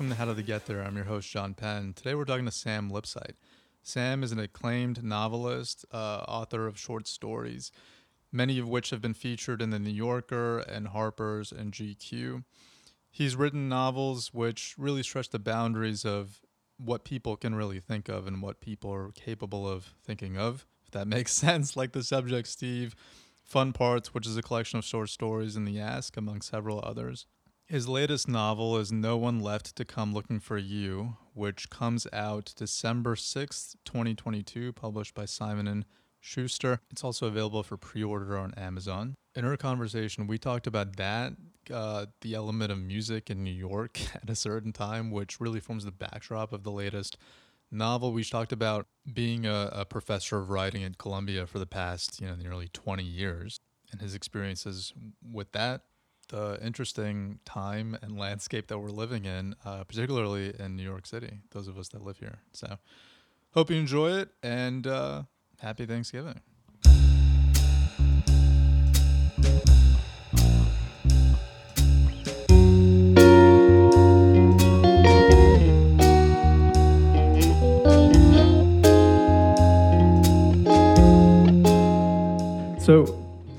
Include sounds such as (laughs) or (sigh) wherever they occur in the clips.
Welcome to How Did They Get There? I'm your host, John Penn. Today we're talking to Sam Lipsyte. Sam is an acclaimed novelist, uh, author of short stories, many of which have been featured in The New Yorker and Harper's and GQ. He's written novels which really stretch the boundaries of what people can really think of and what people are capable of thinking of, if that (laughs) makes sense, like the subject Steve, Fun Parts, which is a collection of short stories in the Ask, among several others. His latest novel is No One Left to Come Looking for You, which comes out December 6th, 2022, published by Simon and Schuster. It's also available for pre-order on Amazon. In our conversation, we talked about that, uh, the element of music in New York (laughs) at a certain time, which really forms the backdrop of the latest novel. We talked about being a, a professor of writing at Columbia for the past, you know, nearly 20 years and his experiences with that the interesting time and landscape that we're living in, uh, particularly in New York City, those of us that live here. So, hope you enjoy it and uh, happy Thanksgiving. So,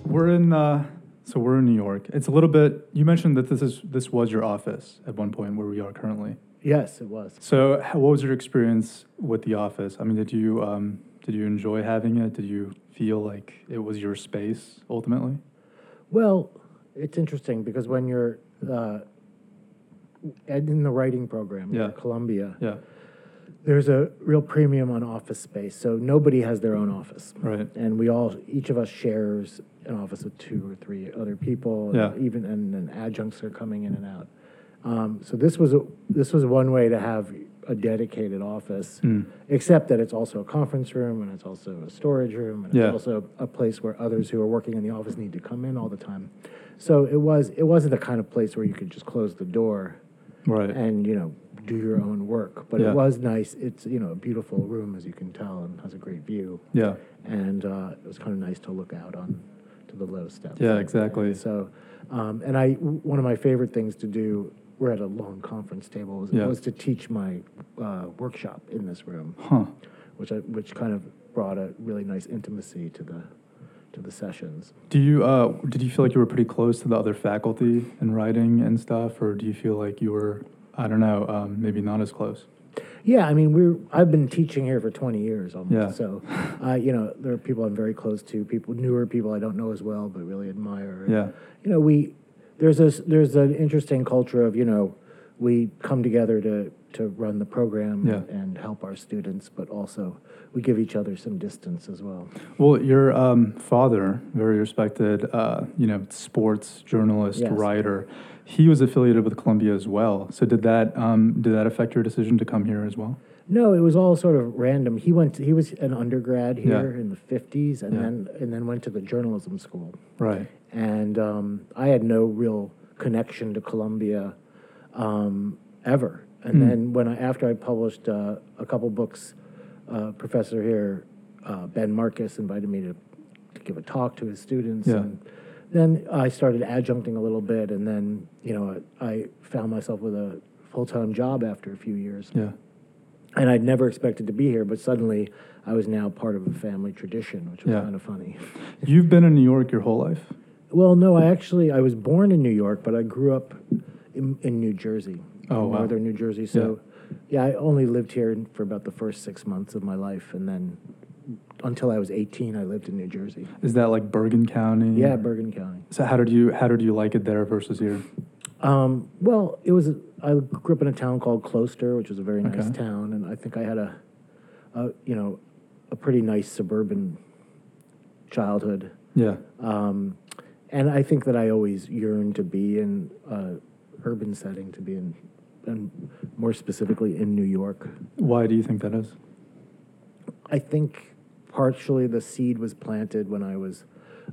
we're in. Uh, so we're in New York. It's a little bit. You mentioned that this is this was your office at one point where we are currently. Yes, it was. So, how, what was your experience with the office? I mean, did you um, did you enjoy having it? Did you feel like it was your space ultimately? Well, it's interesting because when you're uh, in the writing program Yeah. at Columbia, Yeah. There's a real premium on office space. So nobody has their own office, Right. and we all, each of us, shares an office with two or three other people. Yeah. Even and then adjuncts are coming in and out. Um, so this was a, this was one way to have a dedicated office, Hmm. except that it's also a conference room and it's also a storage room and Yeah. it's also a place where others who are working in the office need to come in all the time. So it was it wasn't the kind of place where you could just close the door Right. and you know do your own work. But Yeah. it was nice. It's you know a beautiful room as you can tell and has a great view. yeah. And uh, it was kind of nice to look out on to the low steps. Yeah, exactly. And so, um, and I one of my favorite things to do. We're at a long conference table. Was, Yeah. was to teach my uh, workshop in this room, Huh. which I, which kind of brought a really nice intimacy to the to the sessions. Do you uh, did you feel like you were pretty close to the other faculty in writing and stuff, or do you feel like you were I don't know, um, maybe not as close? Yeah, I mean, we're I've been teaching here for 20 years almost. Yeah. So, uh, you know, there are people I'm very close to, people newer people I don't know as well, but really admire. And, Yeah. You know, we there's a there's an interesting culture of you know we come together to to run the program Yeah. and help our students, but also we give each other some distance as well. Well, your um, father, very respected, uh, you know, sports journalist, Yes. writer, he was affiliated with Columbia as well. So did that um, did that affect your decision to come here as well? No, it was all sort of random. He went. he was an undergrad here Yeah. in the 50s, and Yeah. then and then went to the journalism school. Right. and um, I had no real connection to Columbia um, ever. And Hmm. then when I after I published uh, a couple books, uh, professor here, uh, Ben Marcus, invited me to, to give a talk to his students. Yeah. And then I started adjuncting a little bit, and then you know I found myself with a full time job after a few years. Yeah. And I'd never expected to be here, but suddenly I was now part of a family tradition, which was Yeah. kind of funny. (laughs) You've been in New York your whole life. Well, no, I actually I was born in New York, but I grew up in, in New Jersey, Oh, in wow. northern New Jersey. So, yeah. I only lived here for about the first six months of my life, and then until I was 18, I lived in New Jersey. Is that like Bergen County? Yeah, Bergen County. So how did you how did you like it there versus here? Um, well, it was. I grew up in a town called Closter, which was a very nice Okay. town, and I think I had a, a you know, a pretty nice suburban childhood. Yeah. Um, and I think that I always yearned to be in a urban setting, to be in, and more specifically in New York. Why do you think that is? I think partially the seed was planted when I was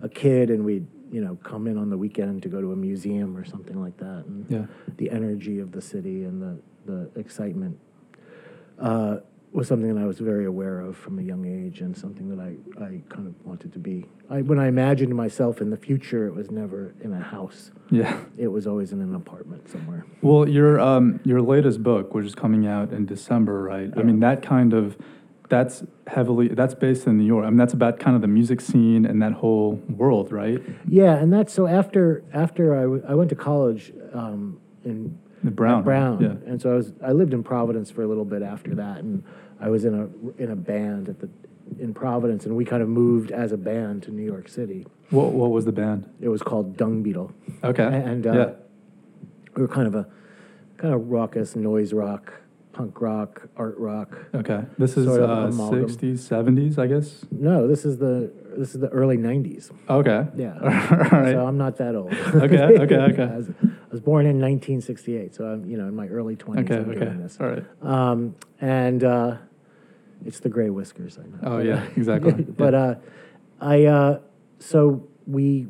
a kid, and we'd you know come in on the weekend to go to a museum or something like that, and Yeah. the energy of the city and the the excitement. Uh, was something that I was very aware of from a young age, and something that I, I kind of wanted to be. I, when I imagined myself in the future, it was never in a house. Yeah. It was always in an apartment somewhere. Well, your um, your latest book, which is coming out in December, right? I mean, that kind of that's heavily that's based in New York. I mean, that's about kind of the music scene and that whole world, right? Yeah, and that's so after after I, w- I went to college um, in The Brown. Brown, Yeah. and so I was I lived in Providence for a little bit after that, and I was in a in a band at the in Providence, and we kind of moved as a band to New York City. What what was the band? It was called Dung Beetle, Okay. and uh, yeah. we were kind of a kind of raucous noise rock, punk rock, art rock. Okay. This is sort of uh, 60s, 70s, I guess. No, this is the this is the early '90s. Okay. Yeah. (laughs) All right. So I'm not that old. Okay, okay, okay. (laughs) I, was, born in 1968, so I'm you know in my early 20s. okay. I'm Okay. doing this. All right. Um, and uh, it's the gray whiskers, I know. Oh yeah. Exactly. (laughs) but uh, I uh, so we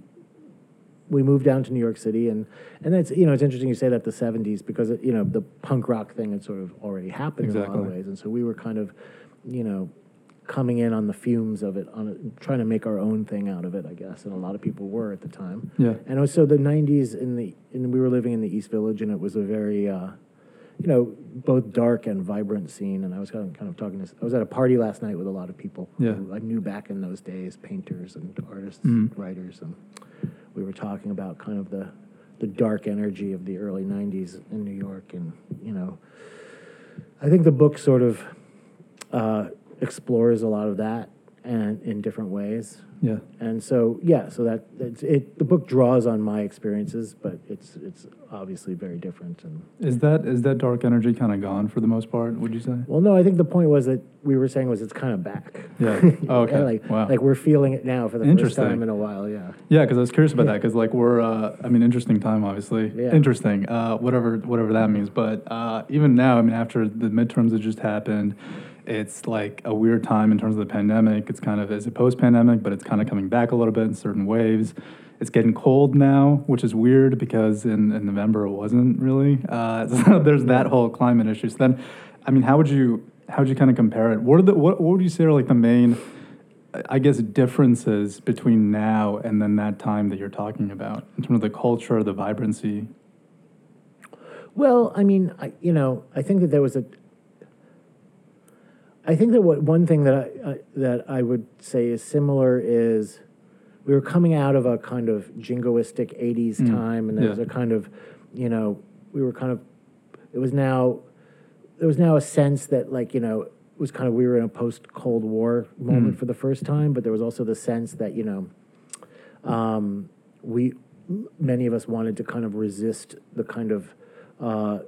we moved down to New York City, and and that's you know it's interesting you say that the '70s because it, you know the punk rock thing had sort of already happened in a lot of ways, and so we were kind of you know coming in on the fumes of it, on it, trying to make our own thing out of it, I guess, and a lot of people were at the time. yeah. And it was, so the '90s in the and we were living in the East Village, and it was a very, uh, you know, both dark and vibrant scene. And I was kind of, kind of talking to. I was at a party last night with a lot of people. Yeah. who I knew back in those days, painters and artists, Mhm. writers, and we were talking about kind of the the dark energy of the early '90s in New York, and you know, I think the book sort of uh, explores a lot of that and in different ways. Yeah. And so, yeah, so that it's, it the book draws on my experiences, but it's it's obviously very different. And Is that is that dark energy kind of gone for the most part? Would you say? well, no, I think the point was that we were saying was it's kind of back. Yeah. (laughs) Oh, okay. like wow. like we're feeling it now for the first time in a while. Yeah. Yeah, because I was curious about Yeah. that. (laughs) Because like we're, uh, I mean, interesting time, obviously. Yeah. Interesting, uh, whatever, whatever that means. But uh, even now, I mean, after the midterms that just happened, it's like a weird time in terms of the pandemic. It's kind of is it post-pandemic, but it's kind of coming back a little bit in certain waves. It's getting cold now, which is weird because in, in November it wasn't really. Uh, (laughs) so there's that whole climate issue. So then, I mean, how would you how would you kind of compare it? What are the what, what would you say are like the main I guess differences between now and then that time that you're talking about in terms of the culture, the vibrancy. Well, I mean, I, you know, I think that there was a. I think that what one thing that I, I that I would say is similar is we were coming out of a kind of jingoistic '80s Mm, time, and there was a kind of, you know, we were kind of. It was now, there was now a sense that like you know it was kind of we were in a post Cold War moment Mm. for the first time, but there was also the sense that you know, um, we many of us wanted to kind of resist the kind of uh,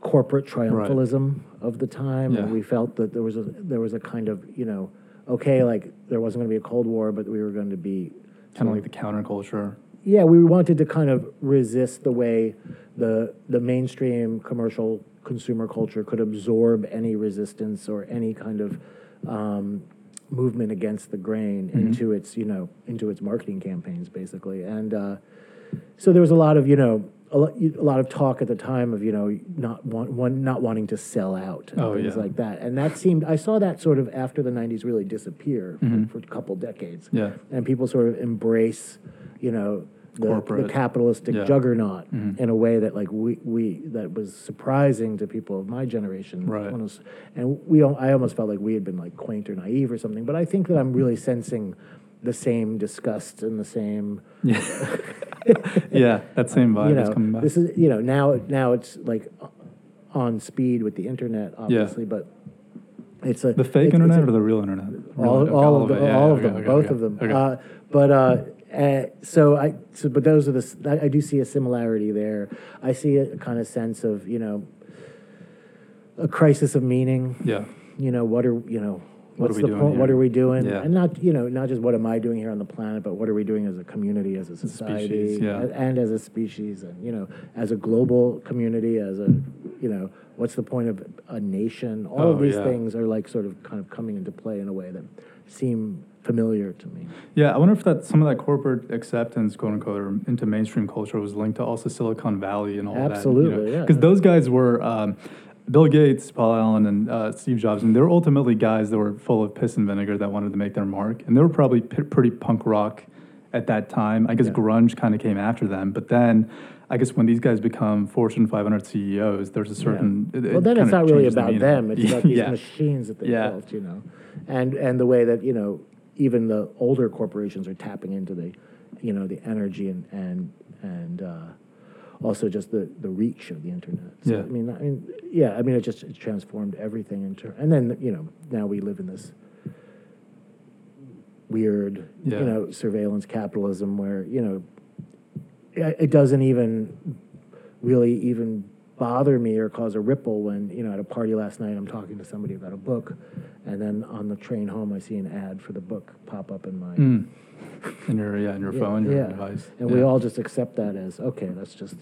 corporate triumphalism of the time, and we felt that there was a there was a kind of you know okay like there wasn't going to be a Cold War, but we were going to be Kind of like the counterculture. yeah, we wanted to kind of resist the way the the mainstream commercial consumer culture could absorb any resistance or any kind of um, movement against the grain into its you know into its marketing campaigns basically, and uh, so there was a lot of you know. A lot, of talk at the time of you know not want, one not wanting to sell out and Oh, things yeah. like that, and that seemed I saw that sort of after the '90s really disappear for, for a couple decades Yeah. and people sort of embrace, you know, the, the capitalistic Yeah. juggernaut Mhm. in a way that like we, we that was surprising to people of my generation. Right. When it was- and we I almost felt like we had been like quaint or naive or something. But I think that I'm really sensing the same disgust and the same Yeah. (laughs) yeah, that same vibe you is coming back. this is you know now now it's like on speed with the internet obviously but it's a the fake it's- internet it's a- or the real internet? all? Okay, all of, the, yeah, all of them, okay, both okay, of them. okay. Uh, but uh, uh, so I, so, but those are the. I do see a similarity there. I see a kind of sense of you know, a crisis of meaning. yeah. You know, what are you know, What are what's we the doing point? What here? are we doing? Yeah. And not you know, not just what am I doing here on the planet, but what are we doing as a community, as a society, species, yeah. a- and as a species, and you know, as a global community, as a you know, what's the point of a nation? All Oh, of these yeah. things are like sort of kind of coming into play in a way that seem familiar to me. Yeah, I wonder if that some of that corporate acceptance, quote unquote, or into mainstream culture was linked to also Silicon Valley and all Absolutely, that. yeah. Because those guys were, um, Bill Gates, Paul Allen, and uh, Steve Jobs, and they were ultimately guys that were full of piss and vinegar that wanted to make their mark, and they were probably p- pretty punk rock at that time. I guess Yeah. grunge kind of came after them, but then I guess when these guys become Fortune 500 CEOs, there's a certain. it- Well, then it's not really changes the about them. It's about (laughs) these yeah. machines that they Yeah. built, you know, and and the way that you know even the older corporations are tapping into the, you know, the energy and and and uh, also just the the reach of the internet. So, Yeah. I mean, I mean, yeah. I mean, it just it transformed everything into. And then you know now we live in this weird, Yeah. you know, surveillance capitalism where you know it it doesn't even really even bother me or cause a ripple when you know at a party last night I'm talking to somebody about a book, and then on the train home I see an ad for the book pop up in my Mm. In your yeah, in your Yeah, phone, your yeah. device, and we all just accept that as okay. That's just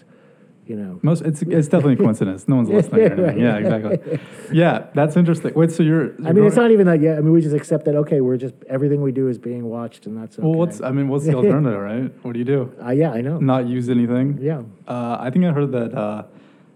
you know. Most it's it's definitely a coincidence. No one's listening. or. (laughs) Right. Yeah, exactly. Yeah, that's interesting. Wait, so you're? I mean, it's not even that yeah I mean, we just accept that. Okay, we're just everything we do is being watched, and that's okay. Well, what's I mean, what's the (laughs) alternative, right? What do you do? Uh, yeah, I know. Not use anything? Yeah. Uh, I think I heard that uh,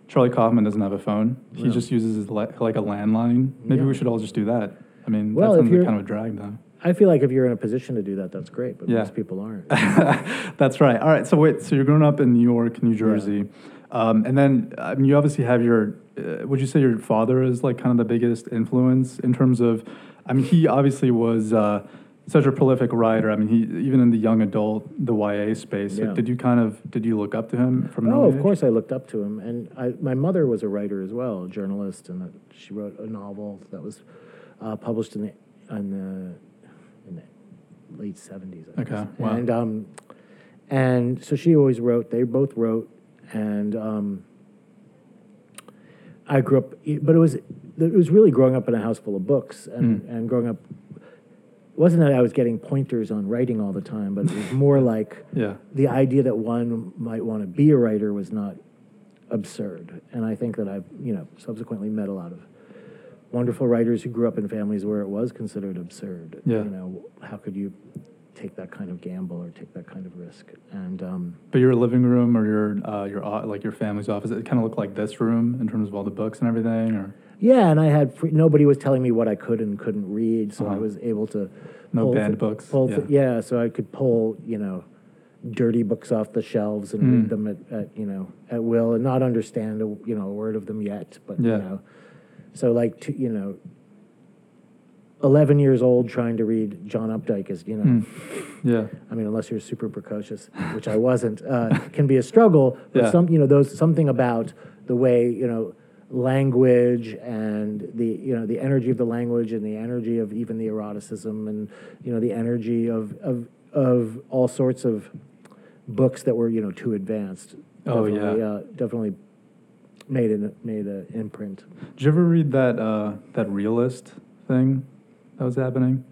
Charlie Kaufman doesn't have a phone. He No. just uses his like a landline. Maybe Yeah. we should all just do that. I mean, Well, that sounds like you're- kind of a drag, though. I feel like if you're in a position to do that, that's great, but Yeah. most people aren't. (laughs) That's right. All right. So wait. So you're growing up in New York, New Jersey, um, and then I mean, you obviously have your. Uh, would you say your father is like kind of the biggest influence in terms of? I mean, he obviously was uh, such a prolific writer. I mean, he even in the young adult, the YA space. Yeah. did you kind of did you look up to him from? Oh, of age? course, I looked up to him, and I, my mother was a writer as well, a journalist, and a, she wrote a novel that was uh, published in the in the in the late seventies. Okay, wow. And um, and so she always wrote. They both wrote, and um, I grew up, but it was it was really growing up in a house full of books, and Mm. and growing up. It wasn't that I was getting pointers on writing all the time, but it was more (laughs) like Yeah. the idea that one might want to be a writer was not absurd. And I think that I've, you know, subsequently met a lot of wonderful writers who grew up in families where it was considered absurd. Yeah. You know, how could you take that kind of gamble or take that kind of risk? And um, But your living room or your uh, your like your family's office, it kind of looked like this room in terms of all the books and everything, or yeah, and I had free, nobody was telling me what I could and couldn't read, so I Uh-huh. was able to No pull banned thi- books, pull yeah. thi- yeah, so I could pull you know dirty books off the shelves and Mm. read them at, at you know at will and not understand a, you know a word of them yet, but Yeah. you know, so like to, you know. 11 years old trying to read John Updike is, you know, Mm. yeah, (laughs) I mean, unless you're super precocious, which I wasn't, uh, (laughs) can be a struggle. But Yeah. some, you know, those something about the way you know language and the you know the energy of the language and the energy of even the eroticism and you know the energy of of of all sorts of books that were you know too advanced. Oh, yeah. Definitely, uh, definitely made an made an imprint. Did you ever read that uh, that realist thing that was happening?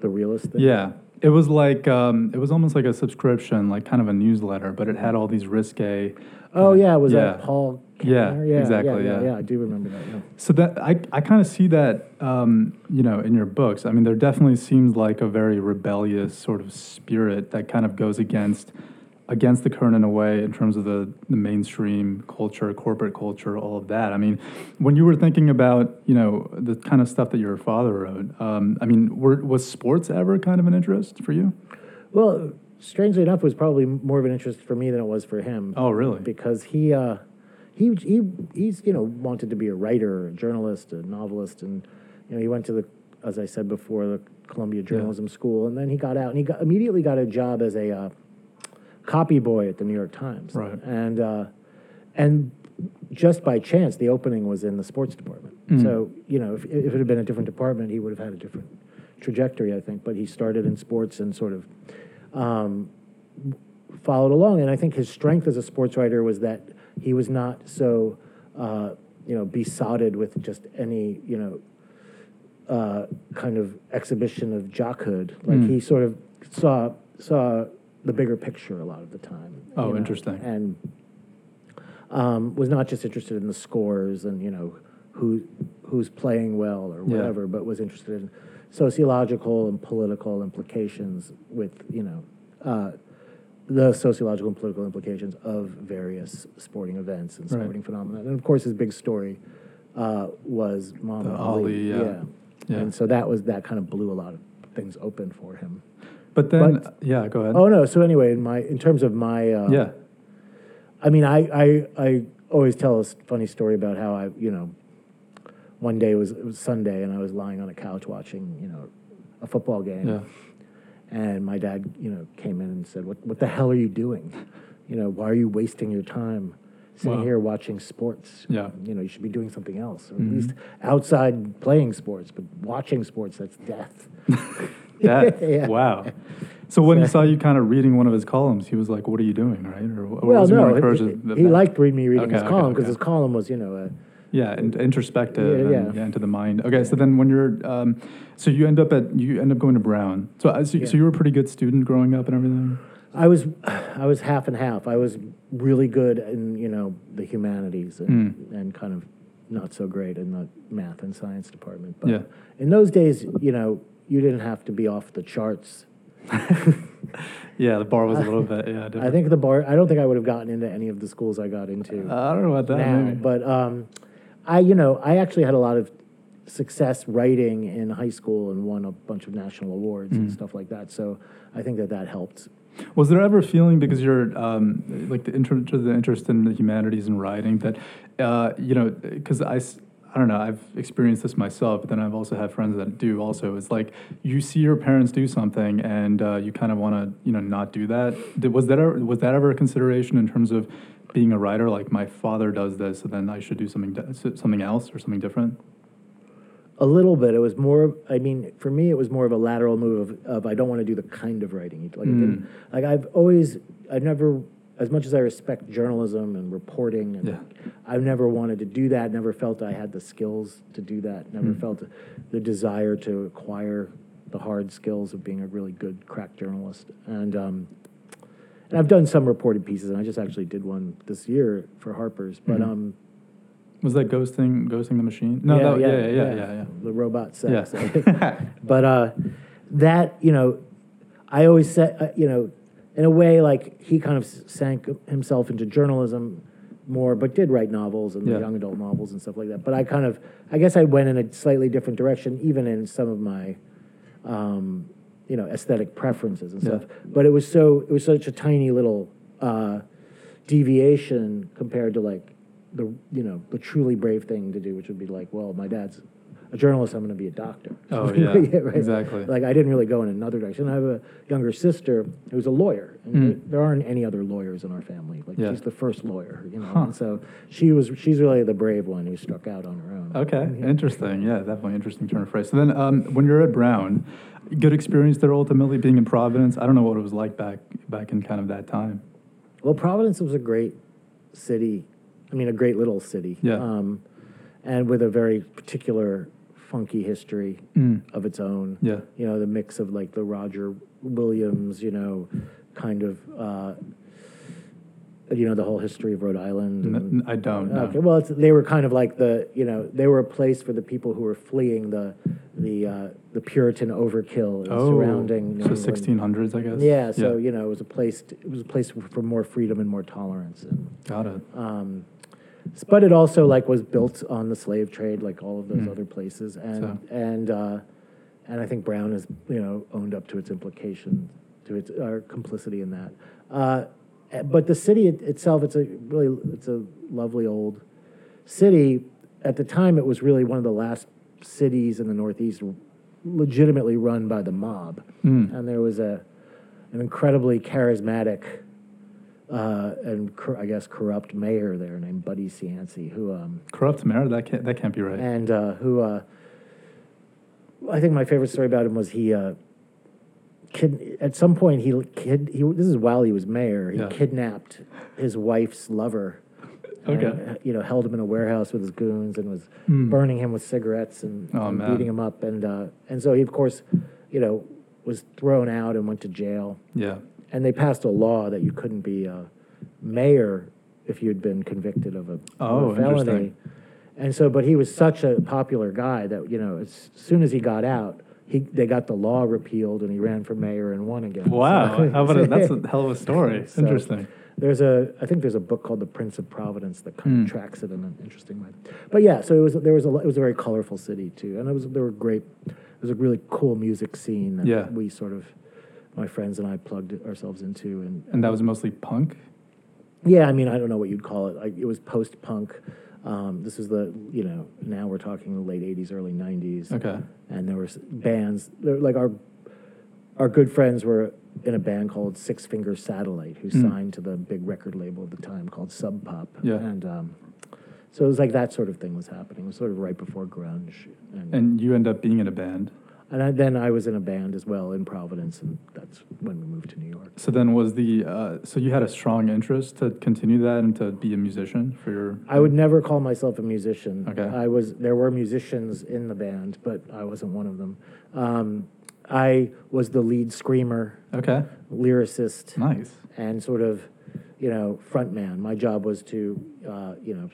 The realist thing. Yeah, it was like um, it was almost like a subscription, like kind of a newsletter, but it had all these risque. Oh yeah, was Yeah. that Paul? Yeah, yeah, exactly, Yeah, yeah. yeah, I do remember that. Yeah. So that I, I kind of see that um, you know in your books. I mean, there definitely seems like a very rebellious sort of spirit that kind of goes against against the current in a way in terms of the, the mainstream culture, corporate culture, all of that. I mean, when you were thinking about you know the kind of stuff that your father wrote, um, I mean, were, was sports ever kind of an interest for you? Well, strangely enough, it was probably more of an interest for me than it was for him. Oh, really? Because he, uh, he, he, he's you know wanted to be a writer, a journalist, a novelist, and you know he went to the, as I said before, the Columbia Journalism School, and then he got out and he got immediately got a job as a uh, copy boy at the New York Times. Right. And uh, and just by chance, the opening was in the sports department. Mm. So you know, if, if it had been a different department, he would have had a different trajectory, I think. But he started in sports and sort of um, followed along. And I think his strength as a sports writer was that he was not so, uh, you know, besotted with just any, you know, uh, kind of exhibition of jockhood. Like Mm. he sort of saw saw the bigger picture a lot of the time. Oh, you know, interesting. And um, was not just interested in the scores and you know who who's playing well or Yeah. whatever, but was interested in sociological and political implications with you know uh, the sociological and political implications of various sporting events and Right. sporting phenomena. And of course, his big story uh, was Muhammad Ali. Ali, yeah. Yeah. And so that was that kind of blew a lot of things open for him. But then, But- yeah, go ahead. Oh no! So anyway, in my in terms of my uh, yeah. I mean, I, I, I always tell a s- funny story about how I, you know, one day was, it was Sunday and I was lying on a couch watching, you know, a football game. Yeah. And my dad, you know, came in and said, what, what the hell are you doing? You know, why are you wasting your time sitting Wow. here watching sports? Yeah. You know, you should be doing something else, or Mhm. at least outside playing sports, but watching sports, that's death. (laughs) That, (laughs) Yeah. Wow. So when he saw you kind of reading one of his columns, he was like, "What are you doing?" Right? Or, or well, was he more no, he, the he liked reading me reading Okay, his okay, column because okay. his column was, you know, a, Yeah, and introspective Yeah, and yeah. yeah, into the mind. Okay, so then when you're, um, so you end up at you end up going to Brown. So uh, so, Yeah. so you were a pretty good student growing up and everything. I was, I was half and half. I was really good in you know the humanities and, Mm. and kind of not so great in the math and science department. But Yeah. in those days, you know, you didn't have to be off the charts. (laughs) Yeah, the bar was a little bit yeah. (laughs) I think the bar. I don't think I would have gotten into any of the schools I got into I don't know about that. now. But um, I, you know, I actually had a lot of success writing in high school and won a bunch of national awards Mm. and stuff like that. So I think that that helped. Was there ever a feeling because you're um, like the interest, the interest in the humanities and writing that uh, you know because I. I don't know I've experienced this myself, but then I've also had friends that do also. It's like you see your parents do something and uh, you kind of want to you know not do that. Did, was that ever, was that ever a consideration in terms of being a writer? Like my father does this, so then I should do something something else or something different. A little bit. It was more. I mean, for me, it was more of a lateral move of, of I don't want to do the kind of writing. Like, didn't, like I've always, I've never, as much as I respect journalism and reporting, and Yeah. I've never wanted to do that. Never felt I had the skills to do that. Never Mm. felt the desire to acquire the hard skills of being a really good crack journalist. And um, and I've done some reported pieces, and I just actually did one this year for Harper's. But Mhm. um, Was that ghosting ghosting the machine? No, that, yeah, yeah, yeah, yeah, yeah. The robot sex. Yeah. (laughs) but uh, that you know, I always said uh, you know, in a way like he kind of sank himself into journalism more, but did write novels and Yeah. young adult novels and stuff like that. But I kind of, I guess I went in a slightly different direction, even in some of my. Um, you know, aesthetic preferences and Yeah. stuff, but it was so it was such a tiny little uh, deviation compared to like the you know the truly brave thing to do, which would be like, well, my dad's a journalist, I'm going to be a doctor. Oh, (laughs) yeah, right. exactly. Like I didn't really go in another direction. I have a younger sister who's a lawyer, and Mm. there- there aren't any other lawyers in our family. Like Yeah. she's the first lawyer, you know. Huh. And so she was she's really the brave one who struck out on her own. Okay, interesting. Yeah, definitely interesting turn of phrase. So then, um, when you're at Brown, good experience there ultimately being in Providence. I don't know what it was like back back in kind of that time. Well, Providence was a great city. I mean, a great little city. Yeah. Um, and with a very particular funky history Mm. of its own. Yeah. You know, the mix of like the Roger Williams, you know, kind of, uh, you know, the whole history of Rhode Island. And- I don't know. Okay, well, it's, they were kind of like the, you know, they were a place for the people who were fleeing the, the, uh, the Puritan overkill Oh, surrounding. So 1600s, I guess. Yeah, so you know, it was a place. To, it was a place for, more freedom and more tolerance, and got it. um, but it also like was built on the slave trade, like all of those Mm. other places, and So- and uh, and I think Brown has you know owned up to its implication, to its uh, complicity in that. Uh, eh, but the city it, itself, it's a really it's a lovely old city. At the time, it was really one of the last cities in the Northeast legitimately run by the mob Mm. and there was a an incredibly charismatic uh, and cor- I guess corrupt mayor there named Buddy Cianci, who um, Corrupt mayor? That can't that can't be right. and uh, who uh, I think my favorite story about him was he uh, kid, at some point he kid he this is while he was mayor he Yeah. kidnapped his wife's lover. Okay. you know, held him in a warehouse with his goons and was Mm. burning him with cigarettes and, Oh, and beating him up, and uh, and so he, of course, you know, was thrown out and went to jail. Yeah. And they passed a law that you couldn't be a mayor if you'd been convicted of a, of Oh, a felony. interesting. And so, but he was such a popular guy that you know, as soon as he got out, he they got the law repealed and he ran for mayor and won again. Wow, So- how about a, that's a (laughs) hell of a story. So- Interesting. there's a I think there's a book called The Prince of Providence that kind of hmm. tracks it in an interesting way. But yeah, so it was there was a it was a very colorful city too, and it was there were great. It was a really cool music scene that Yeah. we sort of my friends and I plugged ourselves into, and And that was mostly punk. yeah, I mean I don't know what you'd call it. Like it was post punk. Um, this is the you know now we're talking the late '80s, early '90s Okay. and there was bands there, like our our good friends were in a band called Six Finger Satellite, who Mm. signed to the big record label at the time called Sub Pop. Yeah. and um, so it was like that sort of thing was happening. It was sort of right before grunge, and, And you end up being in a band. I, then I was in a band as well in Providence, and that's when we moved to New York. So then was the uh, so you had a strong interest to continue that and to be a musician for your I would never call myself a musician. Okay. I was there were musicians in the band, but I wasn't one of them. Um, I was the lead screamer, Okay. lyricist. Nice. and sort of, you know, front man. My job was to, uh, you know,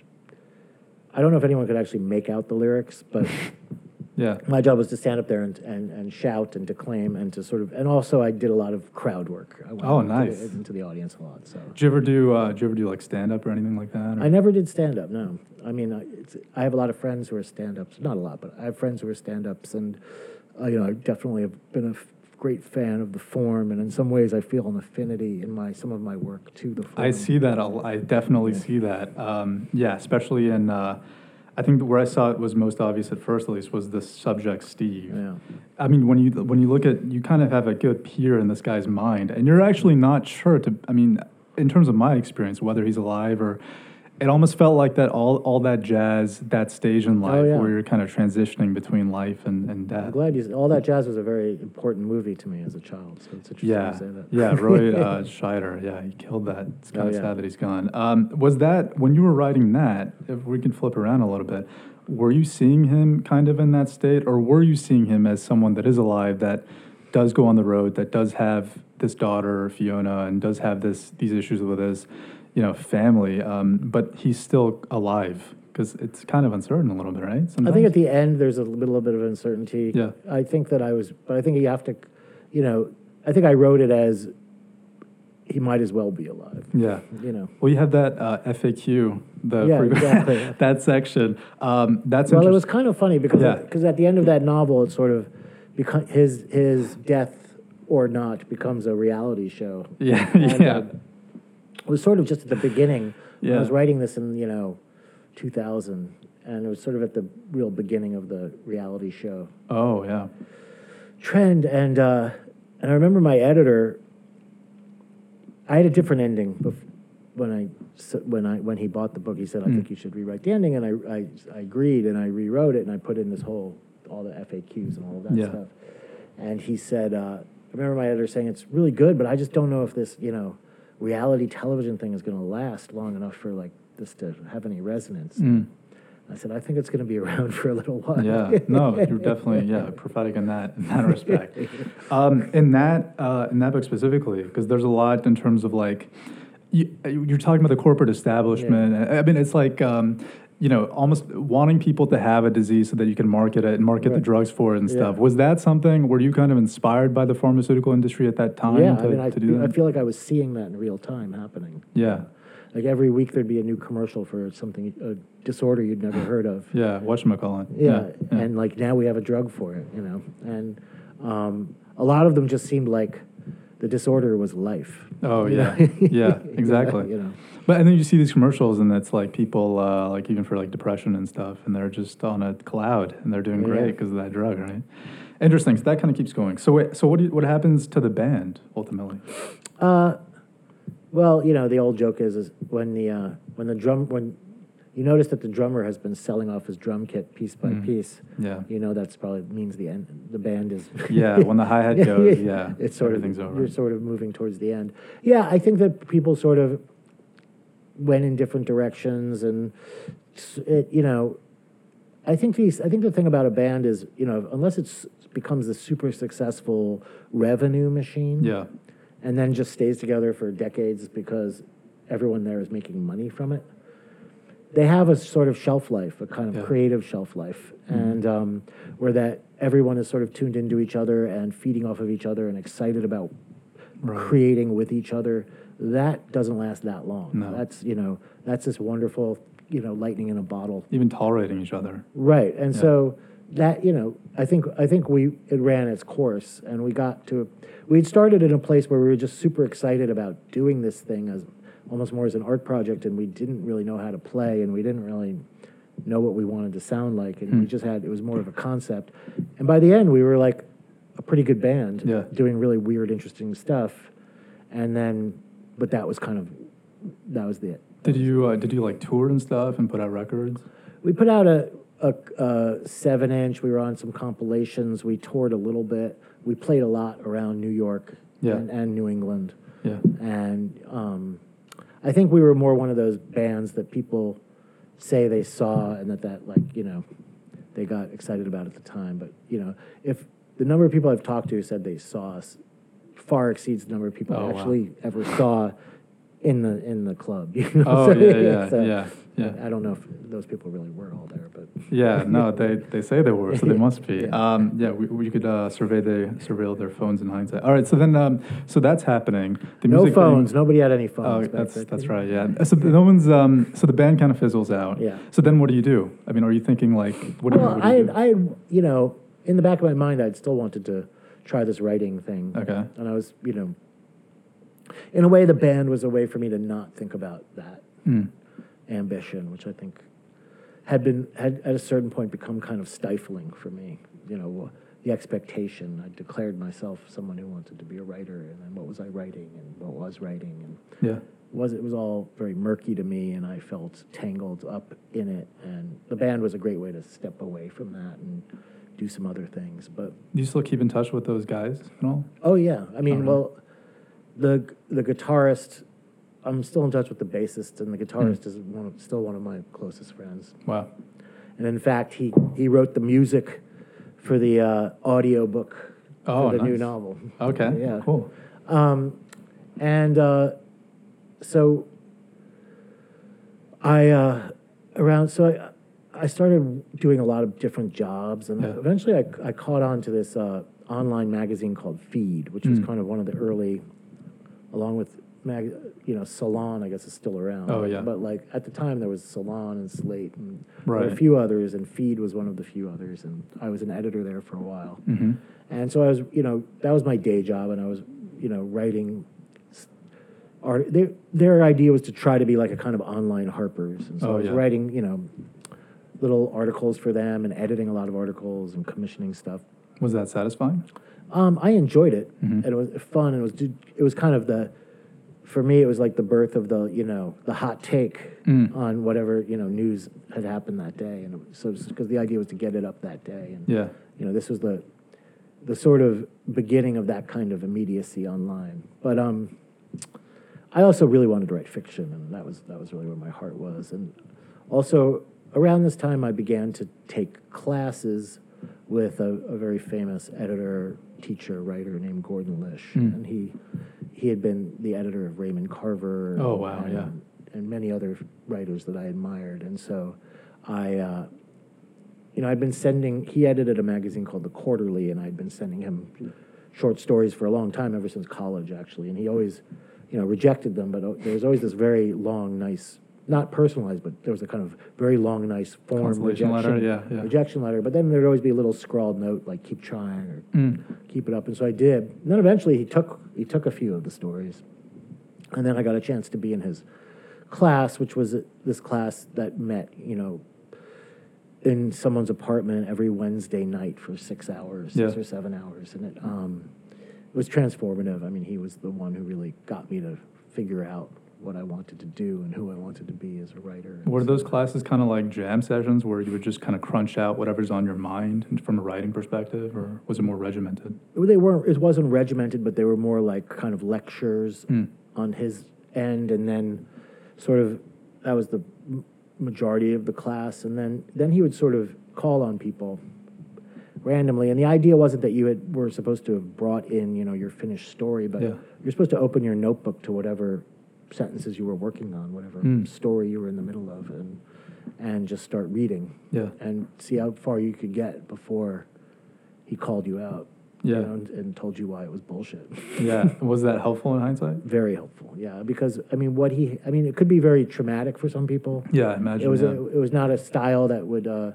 I don't know if anyone could actually make out the lyrics, but (laughs) Yeah. my job was to stand up there and, and, and shout and declaim and to sort of, and also I did a lot of crowd work. I went Oh, into the- nice. into the audience a lot. So Did you ever do uh, did you ever do like stand up or anything like that? or- I never did stand up. No, I mean, I, it's, I have a lot of friends who are stand ups. Not a lot, but I have friends who are stand ups, and uh, you know, I definitely have been a f- great fan of the form, and in some ways, I feel an affinity in my some of my work to the form. I see that. a l- I definitely see that. Um, yeah, especially in. Uh, I think where I saw it was most obvious at first, at least, was the subject Steve. Yeah. I mean, when you when you look at, you kind of have a good peer in this guy's mind, and you're actually not sure to. I mean, in terms of my experience, whether he's alive or, it almost felt like that all all that jazz, that stage in life, Oh, yeah. where you're kind of transitioning between life and and I'm glad you. All that jazz was a very important movie to me as a child, so it's interesting Yeah, to say that. yeah, Roy uh, (laughs) Scheider, yeah, he killed that. It's kind Oh, of yeah. sad that he's gone. Um, was that when you were writing that? If we can flip around a little bit, were you seeing him kind of in that state, or were you seeing him as someone that is alive, that does go on the road, that does have this daughter Fiona, and does have this these issues with his, you know, family, um, but he's still alive because it's kind of uncertain a little bit, right? I think at the end there's a little bit of uncertainty. Yeah. I think that I was, but I think you have to, you know, I think I wrote it as he might as well be alive. yeah. You know. Well, you have that uh, FAQ, the Yeah, exactly. (laughs) that section. Um, that's Well, it was kind of funny because Yeah. because at the end of that novel, it sort of beco- his his death or not becomes a reality show. (laughs) Yeah, And, yeah. uh, it was sort of just at the beginning. when I was writing this in you know, 2000, and it was sort of at the real beginning of the reality show Oh, yeah. trend. And uh, and I remember my editor. I had a different ending bef- when I when I when he bought the book. He said, "I Hmm. think you should rewrite the ending," and I, I I agreed, and I rewrote it, and I put in this whole all the FAQs and all of that Yeah. stuff. And he said, uh, I remember my editor saying, "It's really good, but I just don't know if this you know reality television thing is going to last long enough for like this to have any resonance." Mm. I said, "I think it's going to be around (laughs) for a little while." Yeah, no, you're definitely yeah prophetic in that in that respect. (laughs) Um, in that uh, in that book specifically, because there's a lot in terms of like you, you're talking about the corporate establishment. I mean, it's like. Um, you know, almost wanting people to have a disease so that you can market it and market the drugs for it and Yeah. stuff. Was that something? Were you kind of inspired by the pharmaceutical industry at that time yeah. to, I mean, I, to do I feel like I was seeing that in real time happening. yeah, Like every week there'd be a new commercial for something, a disorder you'd never (sighs) heard of. yeah. Whatchamacallit. Yeah, yeah. and like now we have a drug for it, you know. And um, a lot of them just seemed like the disorder was life. Oh you yeah, (laughs) yeah, exactly. you know. But and then you see these commercials, and it's like people, uh, like even for like depression and stuff, and they're just on a cloud, and they're doing Yeah. great because of that drug, right? Interesting. So that kind of keeps going. So wait, so what do you, what happens to the band ultimately? Uh, well, you know, the old joke is, is when the uh, when the drum when you notice that the drummer has been selling off his drum kit piece by Mm. piece, Yeah, you know that's probably means the end. The band is (laughs) yeah. When the hi hat (laughs) goes, yeah, it's sort of over. you're sort of moving towards the end. Yeah, I think that people sort of went in different directions, and it, you know, I think these. I think the thing about a band is, you know, unless it's becomes a super successful revenue machine, yeah, and then just stays together for decades because everyone there is making money from it. They have a sort of shelf life, a kind of Yeah. creative shelf life, and um, where that everyone is sort of tuned into each other and feeding off of each other and excited about Right. creating with each other. That doesn't last that long. No. That's you know that's this wonderful you know lightning in a bottle. Even tolerating each other. Right, and Yeah. so that you know, I think I think we it ran its course, and we got to we'd started in a place where we were just super excited about doing this thing as almost more as an art project, and we didn't really know how to play, and we didn't really know what we wanted to sound like, and Hmm. we just had it was more of a concept, and by the end we were like a pretty good band, Yeah. doing really weird, interesting stuff, and then but that was kind of that was the it. Did you uh, did you like tour and stuff and put out records? We put out a, a, a seven inch. We were on some compilations. We toured a little bit. We played a lot around New York Yeah. and, and New England. Yeah. And um, I think we were more one of those bands that people say they saw and that that like you know they got excited about at the time. But you know if the number of people I've talked to said they saw us far exceeds the number of people Oh, I wow. actually ever saw in the in the club. (laughs) You know? Oh So, yeah, yeah, so, yeah, yeah. I don't know if those people really were all there, but. (laughs) Yeah, no, they, they say they were, so they must be. (laughs) Yeah. Um, yeah, we, we could uh, survey the surveil their phones in hindsight. All right, so then um, so that's happening. The No thing- phones. Nobody had any Oh, phones. back that's then. that's right. Yeah. So no one's um, so the band kind of fizzles out. Yeah. So then what do you do? I mean, are you thinking like what do you, Well, what do I, you had? I, had, you know, in the back of my mind, I'd still wanted to try this writing thing. Okay. And I was, you know, in a way, the band was a way for me to not think about that Hmm. ambition, which I think had been had at a certain point become kind of stifling for me. You know, the expectation. I declared myself someone who wanted to be a writer, and then what was I writing, and what was writing, and Yeah. was it was all very murky to me and I felt tangled up in it and the band was a great way to step away from that and do some other things but Do you still keep in touch with those guys at all? oh yeah I mean well the the guitarist I'm still in touch with the bassist and the Hmm. guitarist is one of, still one of my closest friends Wow. and in fact he he wrote the music for the uh, audio book Oh, for the new nice. novel Okay. (laughs) yeah Cool. Um, and uh, so I uh, around so I I started doing a lot of different jobs, and Yeah. eventually I, I caught on to this uh, online magazine called Feed, which was Mm. kind of one of the early, along with mag, you know Salon, I guess is still around. Oh, yeah. But like at the time there was Salon and Slate and Right. a few others, and Feed was one of the few others, and I was an editor there for a while. Mm-hmm. And so I was, you know, that was my day job, and I was, you know, writing. Art. Their their idea was to try to be like a kind of online Harper's, and so Oh, I was yeah. writing, you know, little articles for them and editing a lot of articles and commissioning stuff. Was that satisfying? Um, I enjoyed it, Mhm. and it was fun. And it was it was kind of the, for me, it was like the birth of the you know the hot take Mm. on whatever you know news had happened that day, and it so because the idea was to get it up that day, and Yeah. you know, this was the the sort of beginning of that kind of immediacy online. But um, I also really wanted to write fiction, and that was that was really where my heart was. And also around this time, I began to take classes with a, a very famous editor, teacher, writer named Gordon Lish, Mm. and he he had been the editor of Raymond Carver. Oh, wow, and, yeah. and many other writers that I admired, and so I. Uh, you know, I'd been sending, he edited a magazine called The Quarterly, and I'd been sending him short stories for a long time, ever since college, actually. And he always, you know, rejected them, but there was always this very long, nice, not personalized, but there was a kind of very long, nice form rejection, letter, yeah, yeah. rejection letter. But then there'd always be a little scrawled note, like "keep trying" or Mm. "keep it up." And so I did. And then eventually he took he took a few of the stories, and then I got a chance to be in his class, which was this class that met, you know, in someone's apartment every Wednesday night for six hours, six Yeah. or seven hours, and it um, it was transformative. I mean, he was the one who really got me to figure out what I wanted to do and who I wanted to be as a writer. And Were so- those classes kind of like jam sessions where you would just kind of crunch out whatever's on your mind from a writing perspective, or was it more regimented? They weren't. It wasn't regimented, but they were more like kind of lectures Mm. on his end, and then sort of that was the majority of the class, and then then he would sort of call on people randomly, and the idea wasn't that you had were supposed to have brought in you know your finished story, but Yeah. you're supposed to open your notebook to whatever sentences you were working on, whatever Mm. story you were in the middle of, and and just start reading Yeah. and see how far you could get before he called you out. you Yeah. know, and, and told you why it was bullshit. Yeah. Was that helpful in hindsight? very helpful, yeah. Because I mean, what he, I mean, it could be very traumatic for some people. Yeah, I imagine. It was yeah. a, it was not a style that would uh,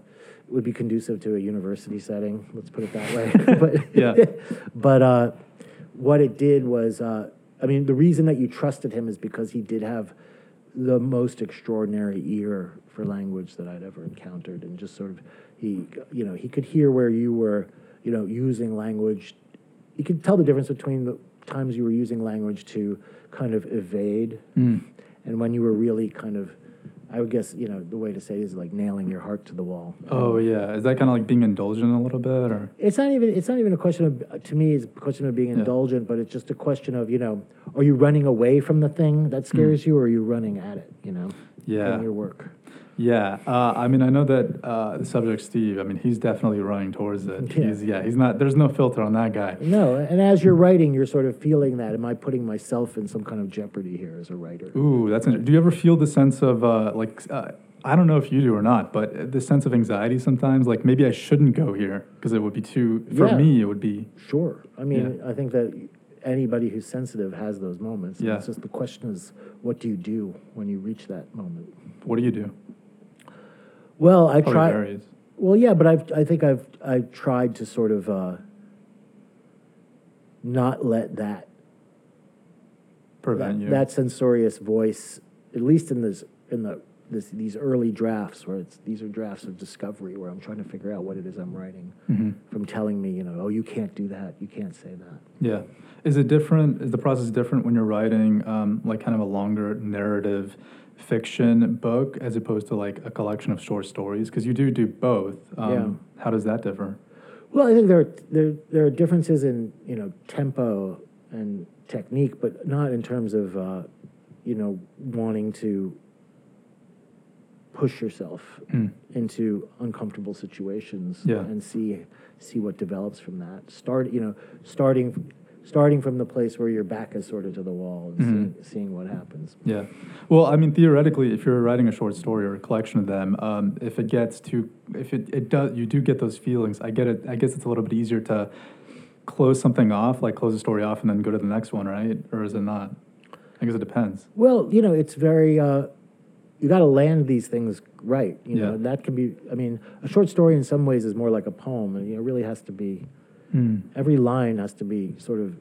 would be conducive to a university setting. Let's put it that way. (laughs) (laughs) but Yeah. (laughs) but uh, what it did was, uh, I mean, the reason that you trusted him is because he did have the most extraordinary ear for language that I'd ever encountered, and just sort of he, you know, he could hear where you were, you know, using language. You could tell the difference between the times you were using language to kind of evade, Mm. and when you were really kind of, I would guess, you know, the way to say it is like nailing your heart to the wall. Oh yeah. Is that kind of like being indulgent a little bit, or? It's not even. It's not even a question of. To me, it's a question of being Yeah. indulgent, but it's just a question of you know, are you running away from the thing that scares you, or are you running at it? You know, Mm. Yeah. in your work. Yeah, uh, I mean, I know that uh, the subject, Steve. I mean, he's definitely running towards it. Yeah. He's yeah, he's not. There's no filter on that guy. No, and as you're writing, you're sort of feeling that. Am I putting myself in some kind of jeopardy here as a writer? Ooh, that's. Inter- do you ever feel the sense of uh, like? Uh, I don't know if you do or not, but the sense of anxiety sometimes. Like maybe I shouldn't go here because it would be too. For Yeah. me, it would be. Sure. I mean, I think that anybody who's sensitive has those moments. Yeah. It's just the question is, what do you do when you reach that moment? What do you do? Well, I Probably try. varies. Well, yeah, but I've, I think I've, I've tried to sort of uh, not let that Prevent that, you. that censorious voice, at least in this in the this, these early drafts, where it's these are drafts of discovery, where I'm trying to figure out what it is I'm writing, Mhm. from telling me, you know, oh, you can't do that, you can't say that. Yeah. Is it different? Is the process different when you're writing um, like kind of a longer narrative fiction book as opposed to like a collection of short stories? Because you do do both. Um, How does that differ? Well, I think there are, there there are differences in you know tempo and technique, but not in terms of uh, you know wanting to push yourself Mm. into uncomfortable situations Yeah. and see see what develops from that. Start you know starting starting from the place where your back is sort of to the wall and Mhm. seeing, seeing what happens. Yeah. Well, I mean, theoretically, if you're writing a short story or a collection of them, um, if it gets too, if it, it does, you do get those feelings. I get it. I guess it's a little bit easier to close something off, like close a story off and then go to the next one, right? Or is it not? I guess it depends. Well, you know, it's very, uh, you got to land these things right. You know, Yeah. that can be, I mean, a short story in some ways is more like a poem. And, you know, it really has to be, Mm. every line has to be sort of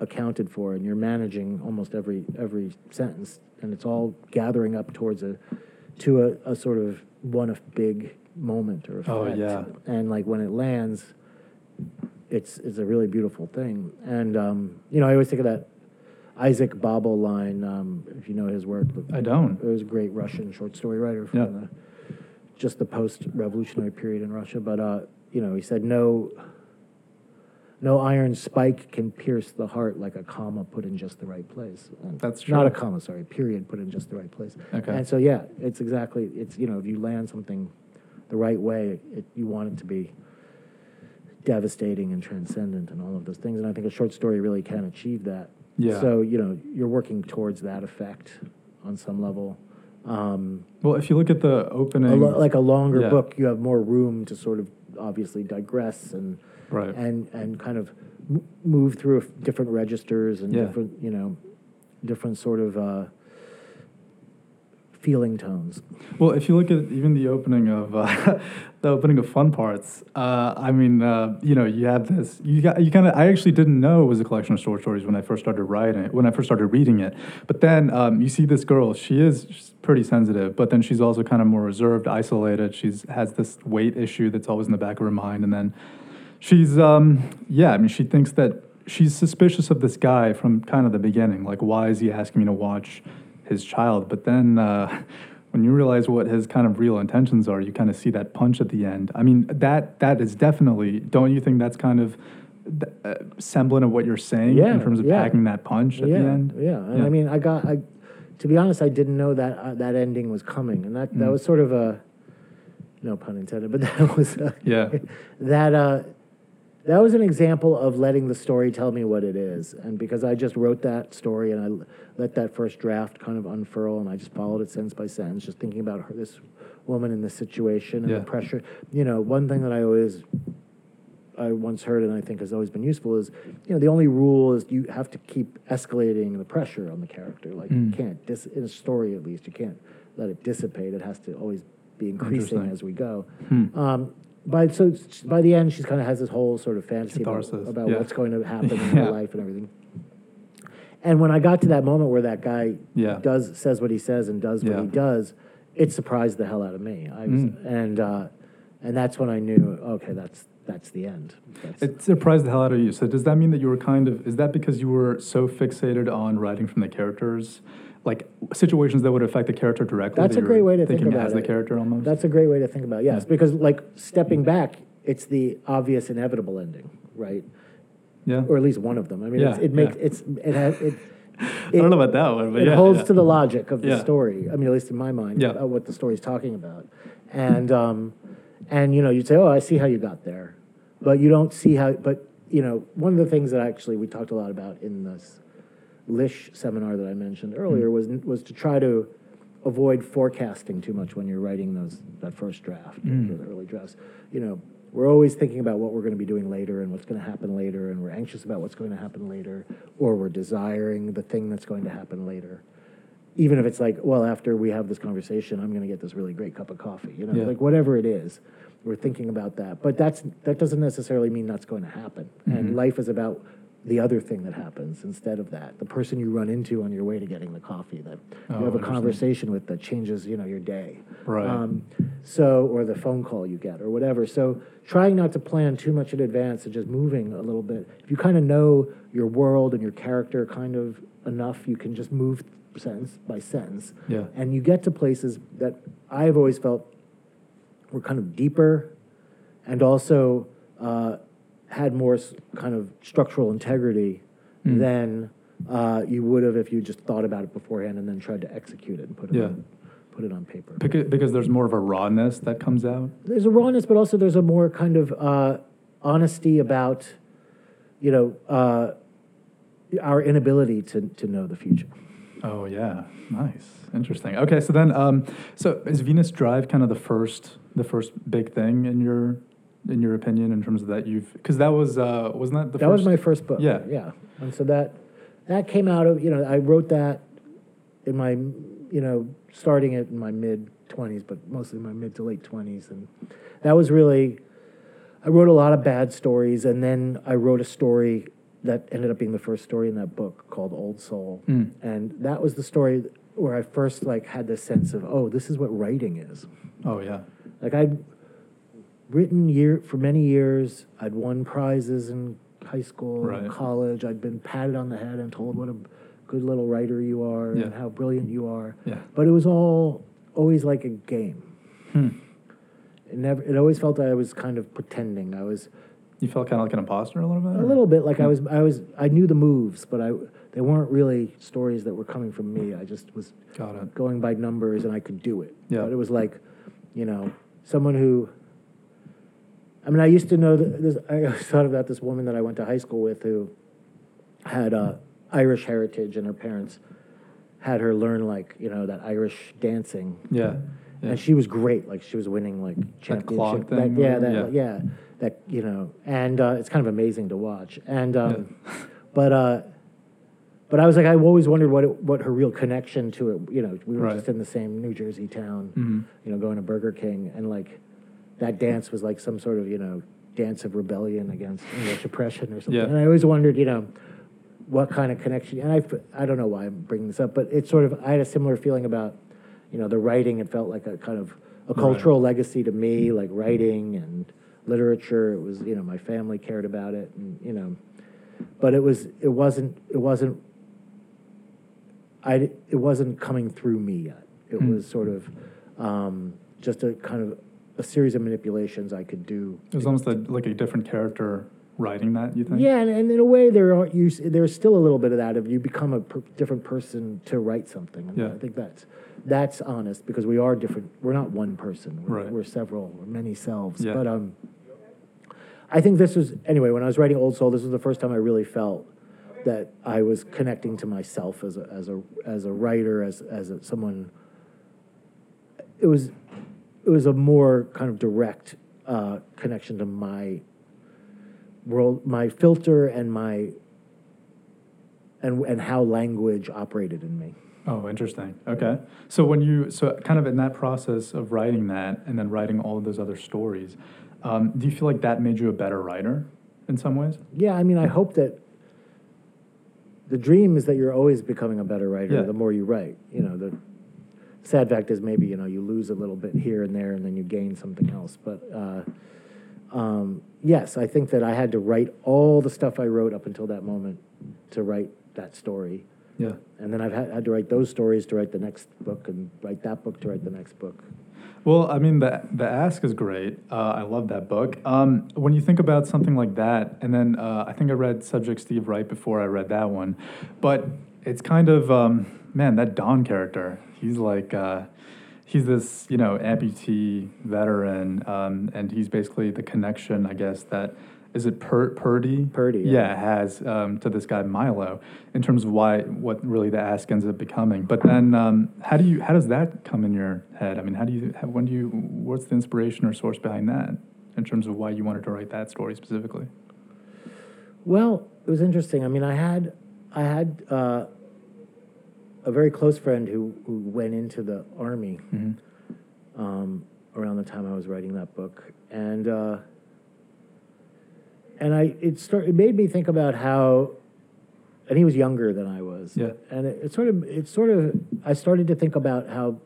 accounted for, and you're managing almost every every sentence, and it's all gathering up towards a to a, a sort of one of big moment or effect. Oh, yeah. And like when it lands, it's it's a really beautiful thing. And um, you know, I always think of that Isaac Babel line. Um, if you know his work, I don't. it was a great Russian short story writer from Yeah. the, just the post-revolutionary period in Russia. But uh, you know, he said no. No iron spike can pierce the heart like a comma put in just the right place. And That's Not a true. comma, sorry, period put in just the right place. Okay. And so, yeah, it's exactly, it's, you know, if you land something the right way, it, you want it to be devastating and transcendent and all of those things. And I think a short story really can achieve that. Yeah. So, you know, you're working towards that effect on some level. Um, Well, if you look at the a opening, lo- like a longer Yeah. book, you have more room to sort of obviously digress and right? and and kind of m- move through different registers and Yeah. different you know different sort of uh, feeling tones. Well, if you look at even the opening of uh, (laughs) the opening of Fun Parts, uh, I mean, uh, you know, you have this. You got you kind of. I actually didn't know it was a collection of short stories when I first started writing it. When I first started reading it, but then um, you see this girl. She is pretty sensitive, but then she's also kind of more reserved, isolated. She's has this weight issue that's always in the back of her mind, and then she's um, yeah. I mean, she thinks that she's suspicious of this guy from kind of the beginning. Like, why is he asking me to watch? His child. But then uh, (laughs) when you realize what his kind of real intentions are, you kind of see that punch at the end. I mean, that that is definitely. Don't you think that's kind of th- uh, semblant of what you're saying Yeah, in terms of yeah. packing that punch at yeah, the end? yeah. And Yeah. I mean, I got I. To be honest, I didn't know that uh, that ending was coming, and that that Mm. was sort of a, no pun intended, but (laughs) that was a, Yeah. (laughs) that uh, that was an example of letting the story tell me what it is. And because I just wrote that story and I let that first draft kind of unfurl and I just followed it sentence by sentence, just thinking about her, this woman in this situation and Yeah. the pressure. You know, one thing that I always I once heard and I think has always been useful is, you know, the only rule is you have to keep escalating the pressure on the character. Like you Mm. can't dis- in a story at least you can't let it dissipate. It has to always be increasing as we go. Hmm. Um, by so by the end, she kind of has this whole sort of fantasy about, Catharsis, about yeah. what's going to (laughs) happen in Yeah. her life and everything. And when I got to that moment where that guy Yeah. does says what he says and does what Yeah. he does, it surprised the hell out of me. I was, Mm. and uh, and that's when I knew, okay, that's that's the end. That's, It surprised the hell out of you. So does that mean that you were kind of? Is that because you were so fixated on writing from the characters, like situations that would affect the character directly? That's that a great way to think about as it. the character almost. That's a great way to think about it. Yes, Yeah. because like stepping back, it's the obvious inevitable ending, right? yeah. Or at least one of them. I mean, it's, Yeah, it makes yeah. it's it has it. (laughs) I don't know about that one, but it yeah, holds yeah. to the logic of the Yeah. story. I mean, at least in my mind, Yeah. of what the story's talking about. And um, and you know, you'd say, "Oh, I see how you got there," but you don't see how. But you know, one of the things that actually we talked a lot about in this Lish seminar that I mentioned earlier Hmm. was was to try to avoid forecasting too much when you're writing those that first draft Mm. or the early drafts. You know, we're always thinking about what we're going to be doing later and what's going to happen later, and we're anxious about what's going to happen later, or we're desiring the thing that's going to happen later. Even if it's like, well, after we have this conversation, I'm going to get this really great cup of coffee. You know, Yeah. like whatever it is, we're thinking about that. But that's that doesn't necessarily mean that's going to happen. And Mhm. life is about the other thing that happens instead of that. The person you run into on your way to getting the coffee that Oh, you have a conversation with that changes, you know, your day. Right. Um, so, or the phone call you get, or whatever. So, trying not to plan too much in advance and just moving a little bit. If you kind of know your world and your character kind of enough, you can just move sentence by sentence. Yeah. And you get to places that I've always felt were kind of deeper and also uh, had more kind of structural integrity Mm. than uh, you would have if you just thought about it beforehand and then tried to execute it and put it Yeah. on, put it on paper. because, because there's more of a rawness that comes out. There's a rawness, but also there's a more kind of uh, honesty about, you know, uh, our inability to, to know the future. Oh yeah, nice, interesting. Okay, so then, um, so is Venus Drive kind of the first, the first big thing in your, in your opinion, in terms of that you've, because that was, uh, wasn't that the that first? was my first book. Yeah. yeah. And so that that came out of you know I wrote that in my you know starting it in my mid twenties, but mostly my mid to late twenties, and that was really I wrote a lot of bad stories, and then I wrote a story that ended up being the first story in that book called Old Soul, Mm. and that was the story where I first like had this sense of oh this is what writing is. Oh yeah, Like I'd written year for many years. I'd won prizes in high school, Right. and college. I'd been patted on the head and told what a good little writer you are Yeah. and how brilliant you are. yeah. But it was all always like a game. Hmm. It never. It always felt like I was kind of pretending. I was You felt kind of like an imposter a little bit. a or- little bit like I was. I was. I knew the moves, but I they weren't really stories that were coming from me. I just was Got it. going by numbers and I could do it. Yeah. But it was like, you know, someone who. I mean, I used to know that this, I always (laughs) thought about this woman that I went to high school with who had uh, Irish heritage, and her parents had her learn like you know that Irish dancing, Yeah. yeah. and she was great. Like she was winning like championship. thing that, yeah, that yeah. yeah. that you know, and uh, it's kind of amazing to watch. And um, Yeah. (laughs) but uh, but I was like, I always wondered what it, what her real connection to it. You know, we were Right. just in the same New Jersey town. Mhm. You know, going to Burger King, and like that dance was like some sort of you know dance of rebellion against English oppression or something. Yeah. And I always wondered, you know. What kind of connection? And I I don't know why I'm bringing this up, but it's sort of I had a similar feeling about, you know, the writing. It felt like a kind of a Right. cultural legacy to me, like writing and literature. It was, you know, my family cared about it, and you know, but it was, it wasn't, it wasn't. I, it wasn't coming through me yet. It Hmm. was sort of um, just a kind of a series of manipulations I could do. It was almost a, like a different character writing that. You think? Yeah, and, and in a way, there are you. There's still a little bit of that. If you become a per, different person to write something, and Yeah. I think that's that's honest because we are different. We're not one person. We're, Right. we're several. We're many selves. Yeah. But um, I think this was anyway. When I was writing Old Soul, this was the first time I really felt that I was connecting to myself as a as a as a writer, as as a, someone. It was it was a more kind of direct uh, connection to my world, my filter, and my and and how language operated in me. Oh, interesting. Okay. So when you so kind of in that process of writing that and then writing all of those other stories, um, do you feel like that made you a better writer in some ways? Yeah, I mean, I hope that the dream is that you're always becoming a better writer Yeah. the more you write. You know, the sad fact is maybe you know you lose a little bit here and there, and then you gain something else. But uh, um, yes, I think that I had to write all the stuff I wrote up until that moment to write that story. Yeah. And then I've had, had to write those stories to write the next book, and write that book to write the next book. Well, I mean, the the ask is great. Uh, I love that book. Um, when you think about something like that, and then uh, I think I read Subject Steve right before I read that one, but it's kind of um, man that Don character. He's like uh, he's this you know amputee veteran, um, and he's basically the connection, I guess that. Is it per- Purdy? Purdy, yeah. yeah, has um, to this guy Milo in terms of why what really the ask ends up becoming. But then, um, how do you how does that come in your head? I mean, how do you how, when do you what's the inspiration or source behind that in terms of why you wanted to write that story specifically? Well, it was interesting. I mean, I had I had uh, a very close friend who who went into the army um, around the time I was writing that book, and uh, and I it start it made me think about how, and he was younger than I was, Yeah. and it, it sort of it sort of I started to think about how,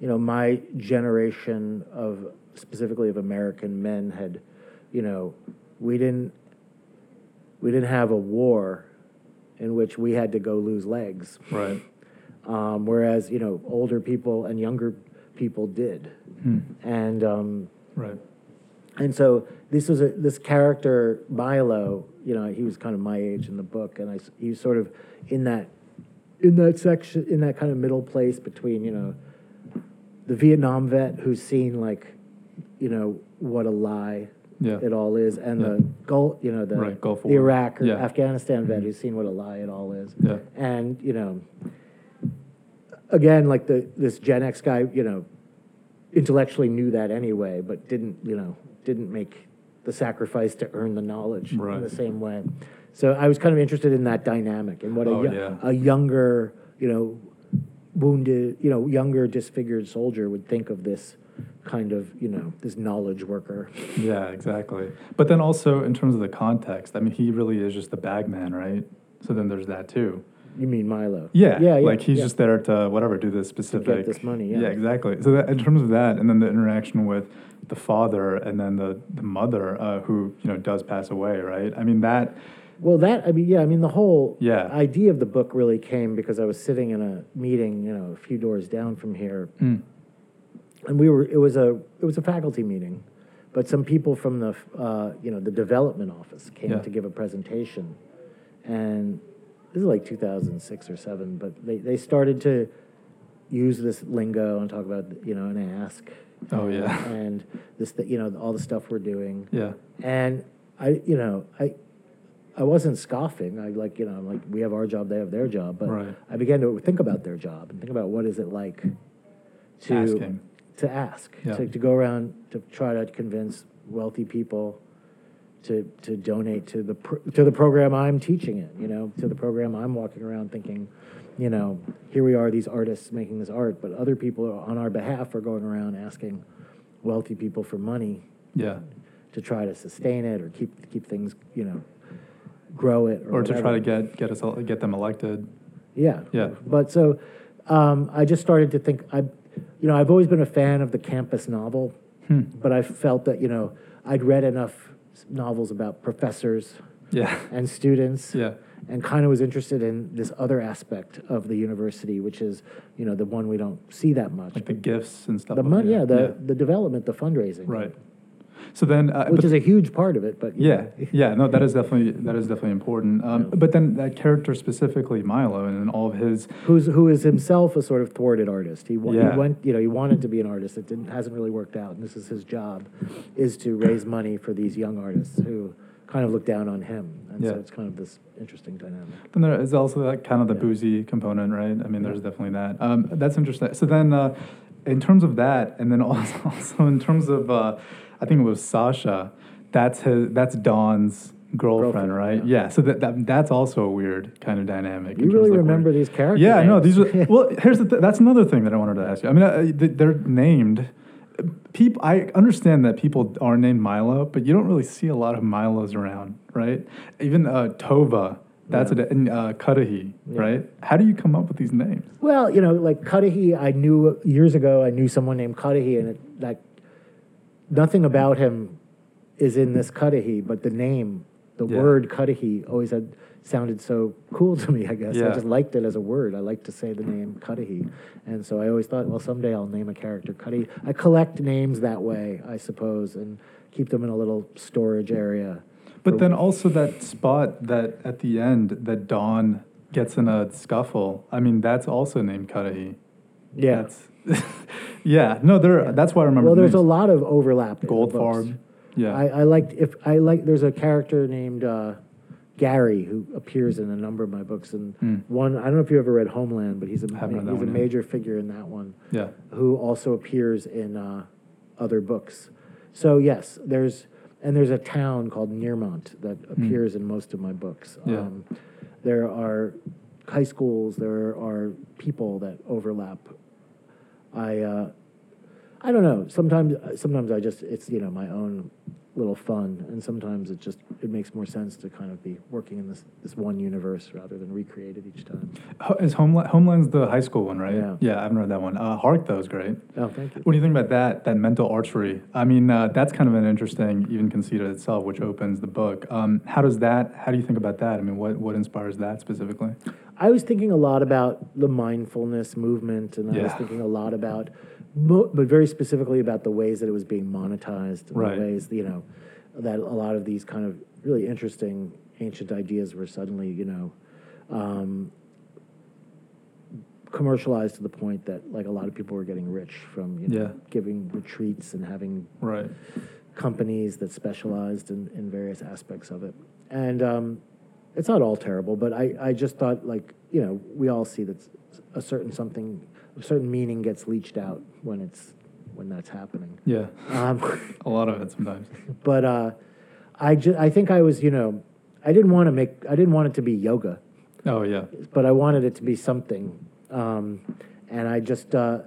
you know, my generation of specifically of American men had, you know, we didn't we didn't have a war in which we had to go lose legs. Right. Um, whereas, you know, older people and younger people did. And, um, Right. and so this was a, this character, Milo, you know, he was kind of my age in the book. And I, s- he was sort of in that, in that section, in that kind of middle place between, you know, the Vietnam vet who's seen like, you know, what a lie Yeah. it all is, and Yeah. the Gulf, you know, the, Right, Gulf the War. Iraq or Yeah. Mm-hmm. Afghanistan vet who's seen what a lie it all is. Yeah. And, you know, again, like the, this Gen X guy, you know, intellectually knew that anyway, but didn't, you know, didn't make the sacrifice to earn the knowledge Right. in the same way. So I was kind of interested in that dynamic and what Oh, a, yeah. a younger, you know, wounded, you know, younger disfigured soldier would think of this kind of, you know, this knowledge worker. Yeah, exactly. But then also in terms of the context, I mean, he really is just the bagman, right? So then there's that too. You mean Milo? Yeah, yeah, yeah. like he's yeah. just there to whatever do this specific. get this money, yeah. Yeah, exactly. So that, in terms of that, and then the interaction with the father and then the the mother, uh, who you know does pass away, right? I mean that. Well, that I mean, yeah, I mean the whole Yeah. idea of the book really came because I was sitting in a meeting, you know, a few doors down from here, Mm, and we were. It was a it was a faculty meeting, but some people from the uh, you know the development office came Yeah. to give a presentation, and this is like 2006 or seven. But they they started to use this lingo and talk about you know an ask. Oh, yeah. and this you know all the stuff we're doing. yeah. And I, you know, I, I wasn't scoffing. I like, you know, I'm like, we have our job, they have their job. But Right. I began to think about their job and think about what is it like to Asking. to ask, Yeah. to, to go around to try to convince wealthy people to to donate to the pr- to the program I'm teaching in. You know, to the program I'm walking around thinking. You know, here we are, these artists making this art, but other people on our behalf are going around asking wealthy people for money Yeah. to try to sustain it or keep keep things, you know, grow it or, Or to try whatever. to get get us get them elected. yeah Yeah. But so um, I just started to think I, you know, I've always been a fan of the campus novel, Hmm. but I felt that you know I'd read enough novels about professors Yeah. and students. Yeah. And kind of was interested in this other aspect of the university, which is, you know, the one we don't see that much. Like the gifts and stuff. the money, that. yeah, the the development, the fundraising, Right. So then, uh, which is a huge part of it. But Yeah, know, (laughs) yeah, no, that is definitely that is definitely important. Um, Yeah. But then that character specifically, Milo, and all of his, who's who is himself a sort of thwarted artist. He, wa- Yeah. he went, you know, he wanted to be an artist. It didn't hasn't really worked out, and this is his job, is to raise money for these young artists who kind of look down on him, and so it's kind of this interesting dynamic. then there is also that kind of the Yeah. boozy component, right? I mean, there's definitely that. Um, that's interesting. So then, uh, in terms of that, and then also, (laughs) also in terms of, uh, I think it was Sasha. That's his. That's Don's girlfriend, Girlfriend, right? yeah. Yeah. So that, that that's also a weird kind of dynamic. You really remember where- these characters? Yeah, no, these are. (laughs) Well, here's the. Th- that's another thing that I wanted to ask you. I mean, uh, th- they're named. People, I understand that people are named Milo, but you don't really see a lot of Milos around, right? Even uh, Tova, that's Yeah. a and uh, Cudahy, Yeah. right? How do you come up with these names? Well, you know, like Cudahy, I knew years ago. I knew someone named Cudahy, and it, like nothing about him is in this Cudahy, but the name, the Yeah. word Cudahy, always had sounded so cool to me. I guess I just liked it as a word. I like to say the name Cudahy, and so I always thought, well, someday I'll name a character Cudahy. I collect names that way, I suppose, and keep them in a little storage area. But then also that spot that at the end that Don gets in a scuffle. I mean, that's also named Cudahy. yeah. That's, (laughs) yeah. No, there. That's why I remember. Well, the there's a lot of overlap. books. Goldfarb. Yeah. I, I liked if I like. There's a character named uh, Gary who appears in a number of my books, and Hmm. one I don't know if you ever read Homeland, but he's a that he's a one yet. major figure in that one, yeah. who also appears in uh, other books. So yes, there's and there's a town called Nearmont that appears in most of my books. Hmm. Um, Yeah. there are high schools. There are people that overlap. I. Uh, I don't know. Sometimes, sometimes I just it's you know my own little fun, and sometimes it just it makes more sense to kind of be working in this this one universe rather than recreate it each time. Is Homeland Homeland's the high school one, right? Yeah. Yeah, I haven't read that one. Uh, Hark though is great. Oh, thank you. What do you think about that? That mental archery. I mean, uh, that's kind of an interesting, even conceit in itself, which opens the book. Um, how does that? How do you think about that? I mean, what what inspires that specifically? I was thinking a lot about the mindfulness movement, and I was thinking a lot about, mo- but very specifically about the ways that it was being monetized, and Right. the ways you know that a lot of these kind of really interesting ancient ideas were suddenly you know. Um, commercialized to the point that like a lot of people were getting rich from you know, Yeah. giving retreats and having Right. companies that specialized in, in various aspects of it. And um, it's not all terrible, but I, I just thought, like, you know, we all see that a certain something, a certain meaning gets leached out when it's when that's happening. Yeah. Um, A lot of it sometimes. (laughs) but uh, I, ju- I think I was, you know, I didn't want to make, I didn't want it to be yoga, Oh yeah. but I wanted it to be something. Um, and I just, uh,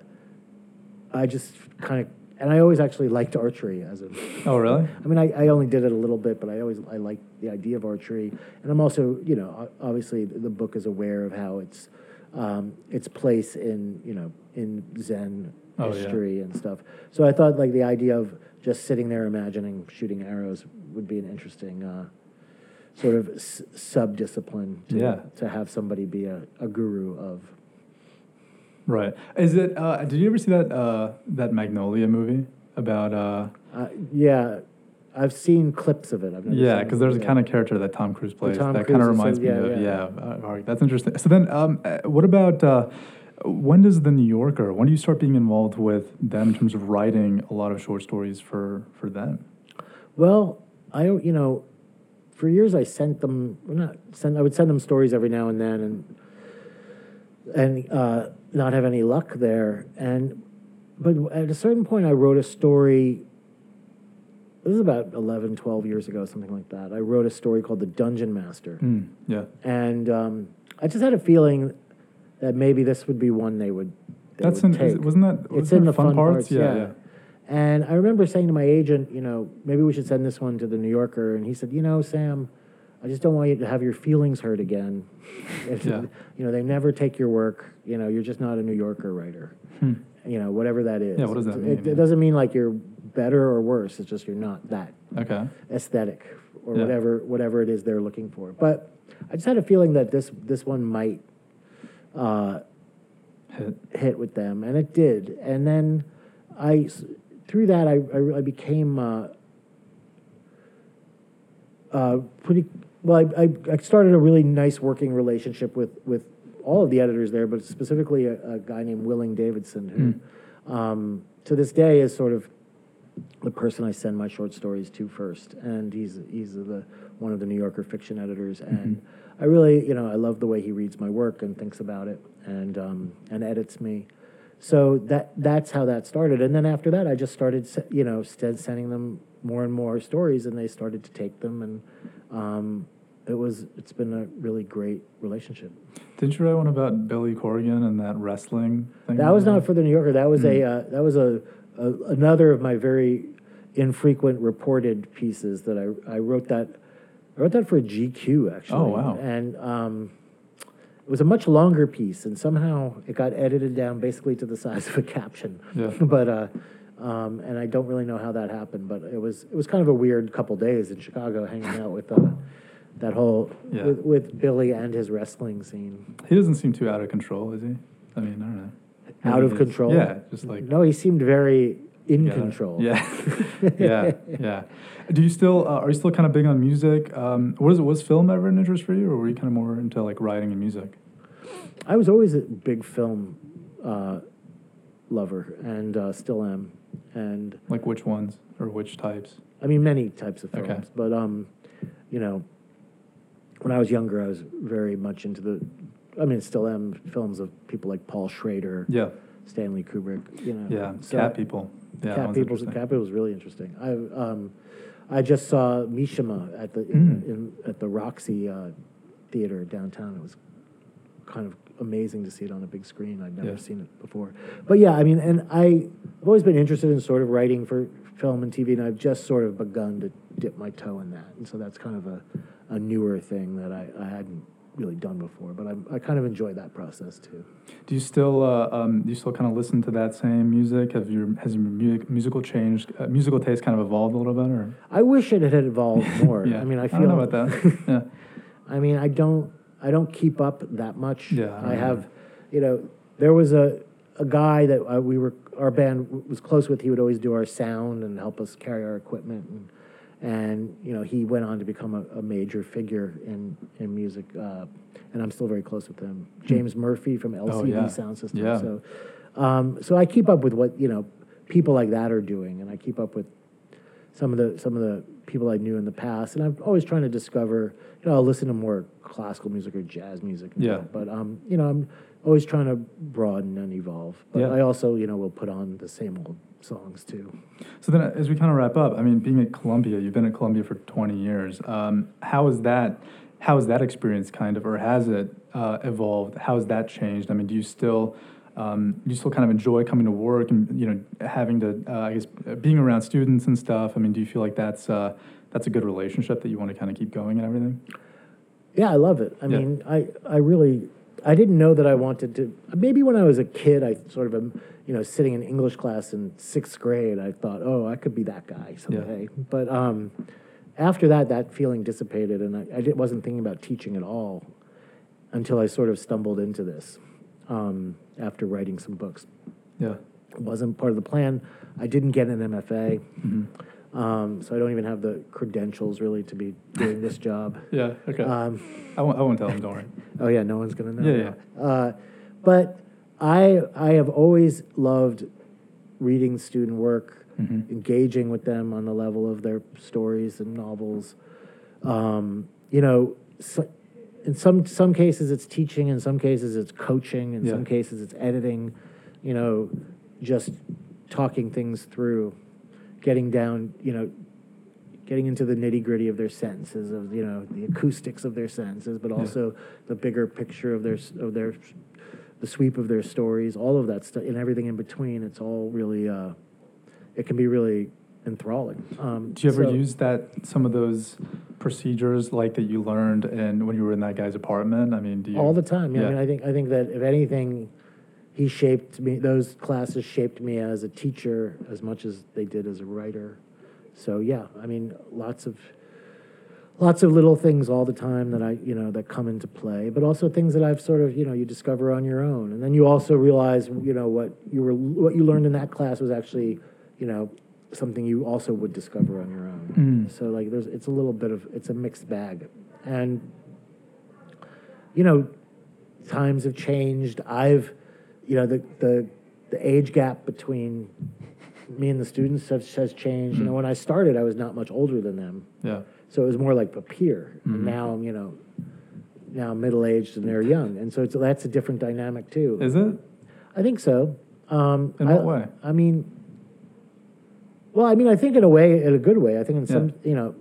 I just kind of, and I always actually liked archery as a, Oh really? (laughs) I mean, I, I only did it a little bit, but I always I like the idea of archery, and I'm also, you know, obviously the book is aware of how it's um, its place in you know in Zen Oh, yeah. history and stuff. So I thought like the idea of just sitting there imagining shooting arrows would be an interesting uh, sort of s- sub discipline to, Yeah. to have somebody be a, a guru of. Right. Is it? Uh, did you ever see that uh, that Magnolia movie about? Uh, Uh, yeah, I've seen clips of it. I've never yeah, because there's a kind of character that Tom Cruise plays Tom that kind of Cruise is- reminds me yeah, of yeah. yeah. uh, Hark. That's interesting. So then, um, uh, what about uh, when does the New Yorker? When do you start being involved with them in terms of writing a lot of short stories for for them? Well, I don't- you know, for years I sent them well, not send I would send them stories every now and then and and uh, not have any luck there. And but at a certain point I wrote a story this is about 11, 12 years ago, something like that. I wrote a story called The Dungeon Master. Mm, yeah. And um, I just had a feeling that maybe this would be one they would, they That's would in, wasn't that It's wasn't in the fun parts, Yeah, yeah. yeah. And I remember saying to my agent, you know, maybe we should send this one to the New Yorker. And he said, you know, Sam, I just don't want you to have your feelings hurt again. (laughs) Yeah. You know, they never take your work. You know, you're just not a New Yorker writer. You know, whatever that is. Yeah, what does that It- mean? It, it doesn't mean like you're better or worse. It's just you're not that Okay. aesthetic or Yeah. whatever whatever it is they're looking for. But I just had a feeling that this this one might uh, Hit. hit with them, and it did. And then I, through that, I, I, I became uh, uh, pretty well. I, I, I started a really nice working relationship with with all of the editors there, but specifically a, a guy named Willing Davidson, who um, to this day is sort of the person I send my short stories to first, and he's he's the one of the New Yorker fiction editors, and I really you know I love the way he reads my work and thinks about it and um, and edits me. so that that's how that started. And then after that, I just started, you know, st- sending them more and more stories, and they started to take them, and um, it was it's been a really great relationship. Didn't you write one about Billy Corgan and that wrestling thing? That was not for the New Yorker. That was a Mm. uh, that was a, a another of my very infrequent reported pieces that I I wrote that I wrote that for GQ actually. Oh, wow. And um, it was a much longer piece, and somehow it got edited down basically to the size of a caption. Yeah. (laughs) but uh, um, and I don't really know how that happened, but it was it was kind of a weird couple days in Chicago, hanging out with uh, that whole Yeah. with, with Billy and his wrestling scene. He doesn't seem too out of control, is he? I mean, I don't know. Out of control? Yeah, just like No, he seemed very in control. Yeah, (laughs) yeah, yeah. Do you still uh, are you still kind of big on music? Um, was was film ever an interest for you, or were you kind of more into like writing and music? I was always a big film uh, lover and uh, still am. And Like which ones or which types? I mean, many types of films. Okay. But, um, you know, when I was younger, I was very much into the, I mean, still am films of people like Paul Schrader, Yeah, Stanley Kubrick, you know. yeah. So- Cat people. Yeah, Cat interesting. Cat People was really interesting. I um, I just saw Mishima at the Mm. in, at the Roxy uh, Theater downtown. It was kind of amazing to see it on a big screen. I'd never Yeah. seen it before. But yeah, I mean, and I, I've always been interested in sort of writing for film and TV, and I've just sort of begun to dip my toe in that. And so that's kind of a, a newer thing that I, I hadn't really done before. But I, I kind of enjoy that process too. Do you still uh, um, do you still kind of listen to that same music? Have your has your music, musical changed uh, musical taste kind of evolved a little bit, or I wish it had evolved (laughs) more. yeah? I mean, I feel don't know about that. (laughs) yeah, I mean, I don't, I don't keep up that much. Yeah, I I have, you know, there was a, a guy that uh, we were, our band was close with. He would always do our sound and help us carry our equipment, and, and you know, he went on to become a, a major figure in in music. Uh, and I'm still very close with him. James Murphy from LCD Hmm. Oh, yeah. Sound System. Yeah. So, um, so I keep up with what you know people like that are doing, and I keep up with some of the some of the people I knew in the past, and I'm always trying to discover. You know, I'll listen to more classical music or jazz music. Yeah. But um, you know, I'm always trying to broaden and evolve. But Yeah. I also, you know, will put on the same old songs too. So then, as we kind of wrap up, I mean, being at Columbia, you've been at Columbia for 20 years. Um, how is that? How has that experience kind of, or has it uh, evolved? How has that changed? I mean, do you still, um, do you still kind of enjoy coming to work and you know having to, uh, I guess, being around students and stuff? I mean, do you feel like that's uh, that's a good relationship that you want to kind of keep going and everything? Yeah, I love it. I Yeah. mean, I, I really, I didn't know that I wanted to. Maybe when I was a kid, I sort of, you know, sitting in English class in sixth grade, I thought, oh, I could be that guy someday. But um, after that, that feeling dissipated, and I, I did, wasn't thinking about teaching at all until I sort of stumbled into this um, after writing some books. Yeah. It wasn't part of the plan. I didn't get an MFA, Mm-hmm. um, so I don't even have the credentials really to be doing this job. (laughs) Yeah. Okay. Um, I won't. I won't tell them. Don't worry. (laughs) Oh yeah, no one's gonna know. Yeah, yeah. Uh, but I I have always loved reading student work, Mhm. engaging with them on the level of their stories and novels. Um, you know, so, in some some cases it's teaching, in some cases it's coaching, in Yeah. some cases it's editing. You know, just talking things through, getting down. You know, getting into the nitty gritty of their sentences, of you know the acoustics of their sentences, but Yeah. also the bigger picture of their of their the sweep of their stories, all of that stuff, and everything in between. It's all really uh, it can be really enthralling. Um, Do you ever so- use that some of those procedures like that you learned and when you were in that guy's apartment? I mean, do you all the time? Yeah, I mean, I think I think that if anything, he shaped me. Those classes shaped me as a teacher as much as they did as a writer. So yeah, I mean, lots of lots of little things all the time that I you know that come into play, but also things that I've sort of you know you discover on your own, and then you also realize you know what you were what you learned in that class was actually you know something you also would discover on your own. Mm. So like there's it's a little bit of it's a mixed bag, and you know times have changed. I've, you know, the the the age gap between me and the students has, has changed. You know, when I started, I was not much older than them, Yeah. So it was more like. Mhm. And now I'm, you know, now I'm middle aged and they're young, and so it's that's a different dynamic too. Is it? I think so. Um, In I- what way? I mean, well, I mean, I think in a way, in a good way. I think in some, you know,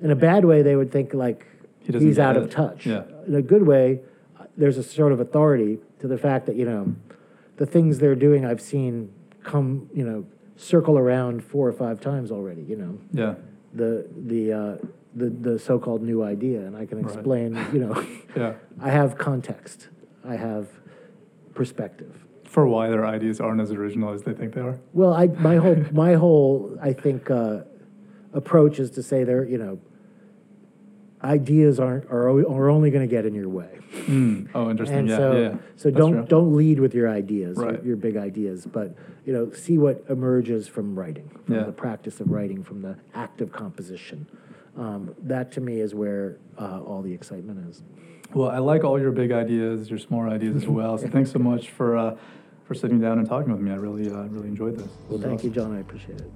in a bad way, they would think like He doesn't he's get out of it. touch. Yeah. In a good way, uh, there's a sort of authority to the fact that you know, the things they're doing, I've seen come, you know, circle around four or five times already. You know, Yeah. the the uh, the the so-called new idea, and I can Right. explain. You know, (laughs) Yeah. (laughs) I have context. I have perspective. For why their ideas aren't as original as they think they are. Well, I, my whole, (laughs) my whole, I think, uh, approach is to say there, you know, ideas aren't, are, are only gonna get in your way. Mm. Oh, interesting. And yeah, so, yeah. so That's don't, true. don't lead with your ideas, your- your big ideas, but, you know, see what emerges from writing, from Yeah. the practice of writing, from the act of composition. Um, that to me is where, uh, all the excitement is. Well, I like all your big ideas, your smaller ideas as well. So (laughs) thanks so much for uh, for sitting down and talking with me. I really uh, really enjoyed this. Well, thank you, John, I appreciate it.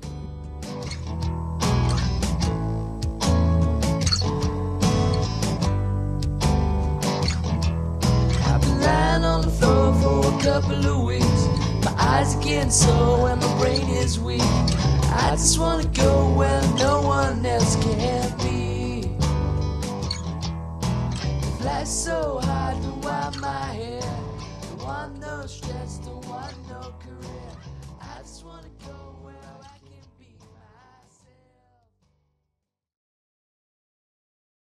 I've been lying on the floor for a couple of weeks. My eyes are getting sore and my brain is weak. I just wanna go where no one else can be. Fly so hard to wind my hair. Don't want no stress,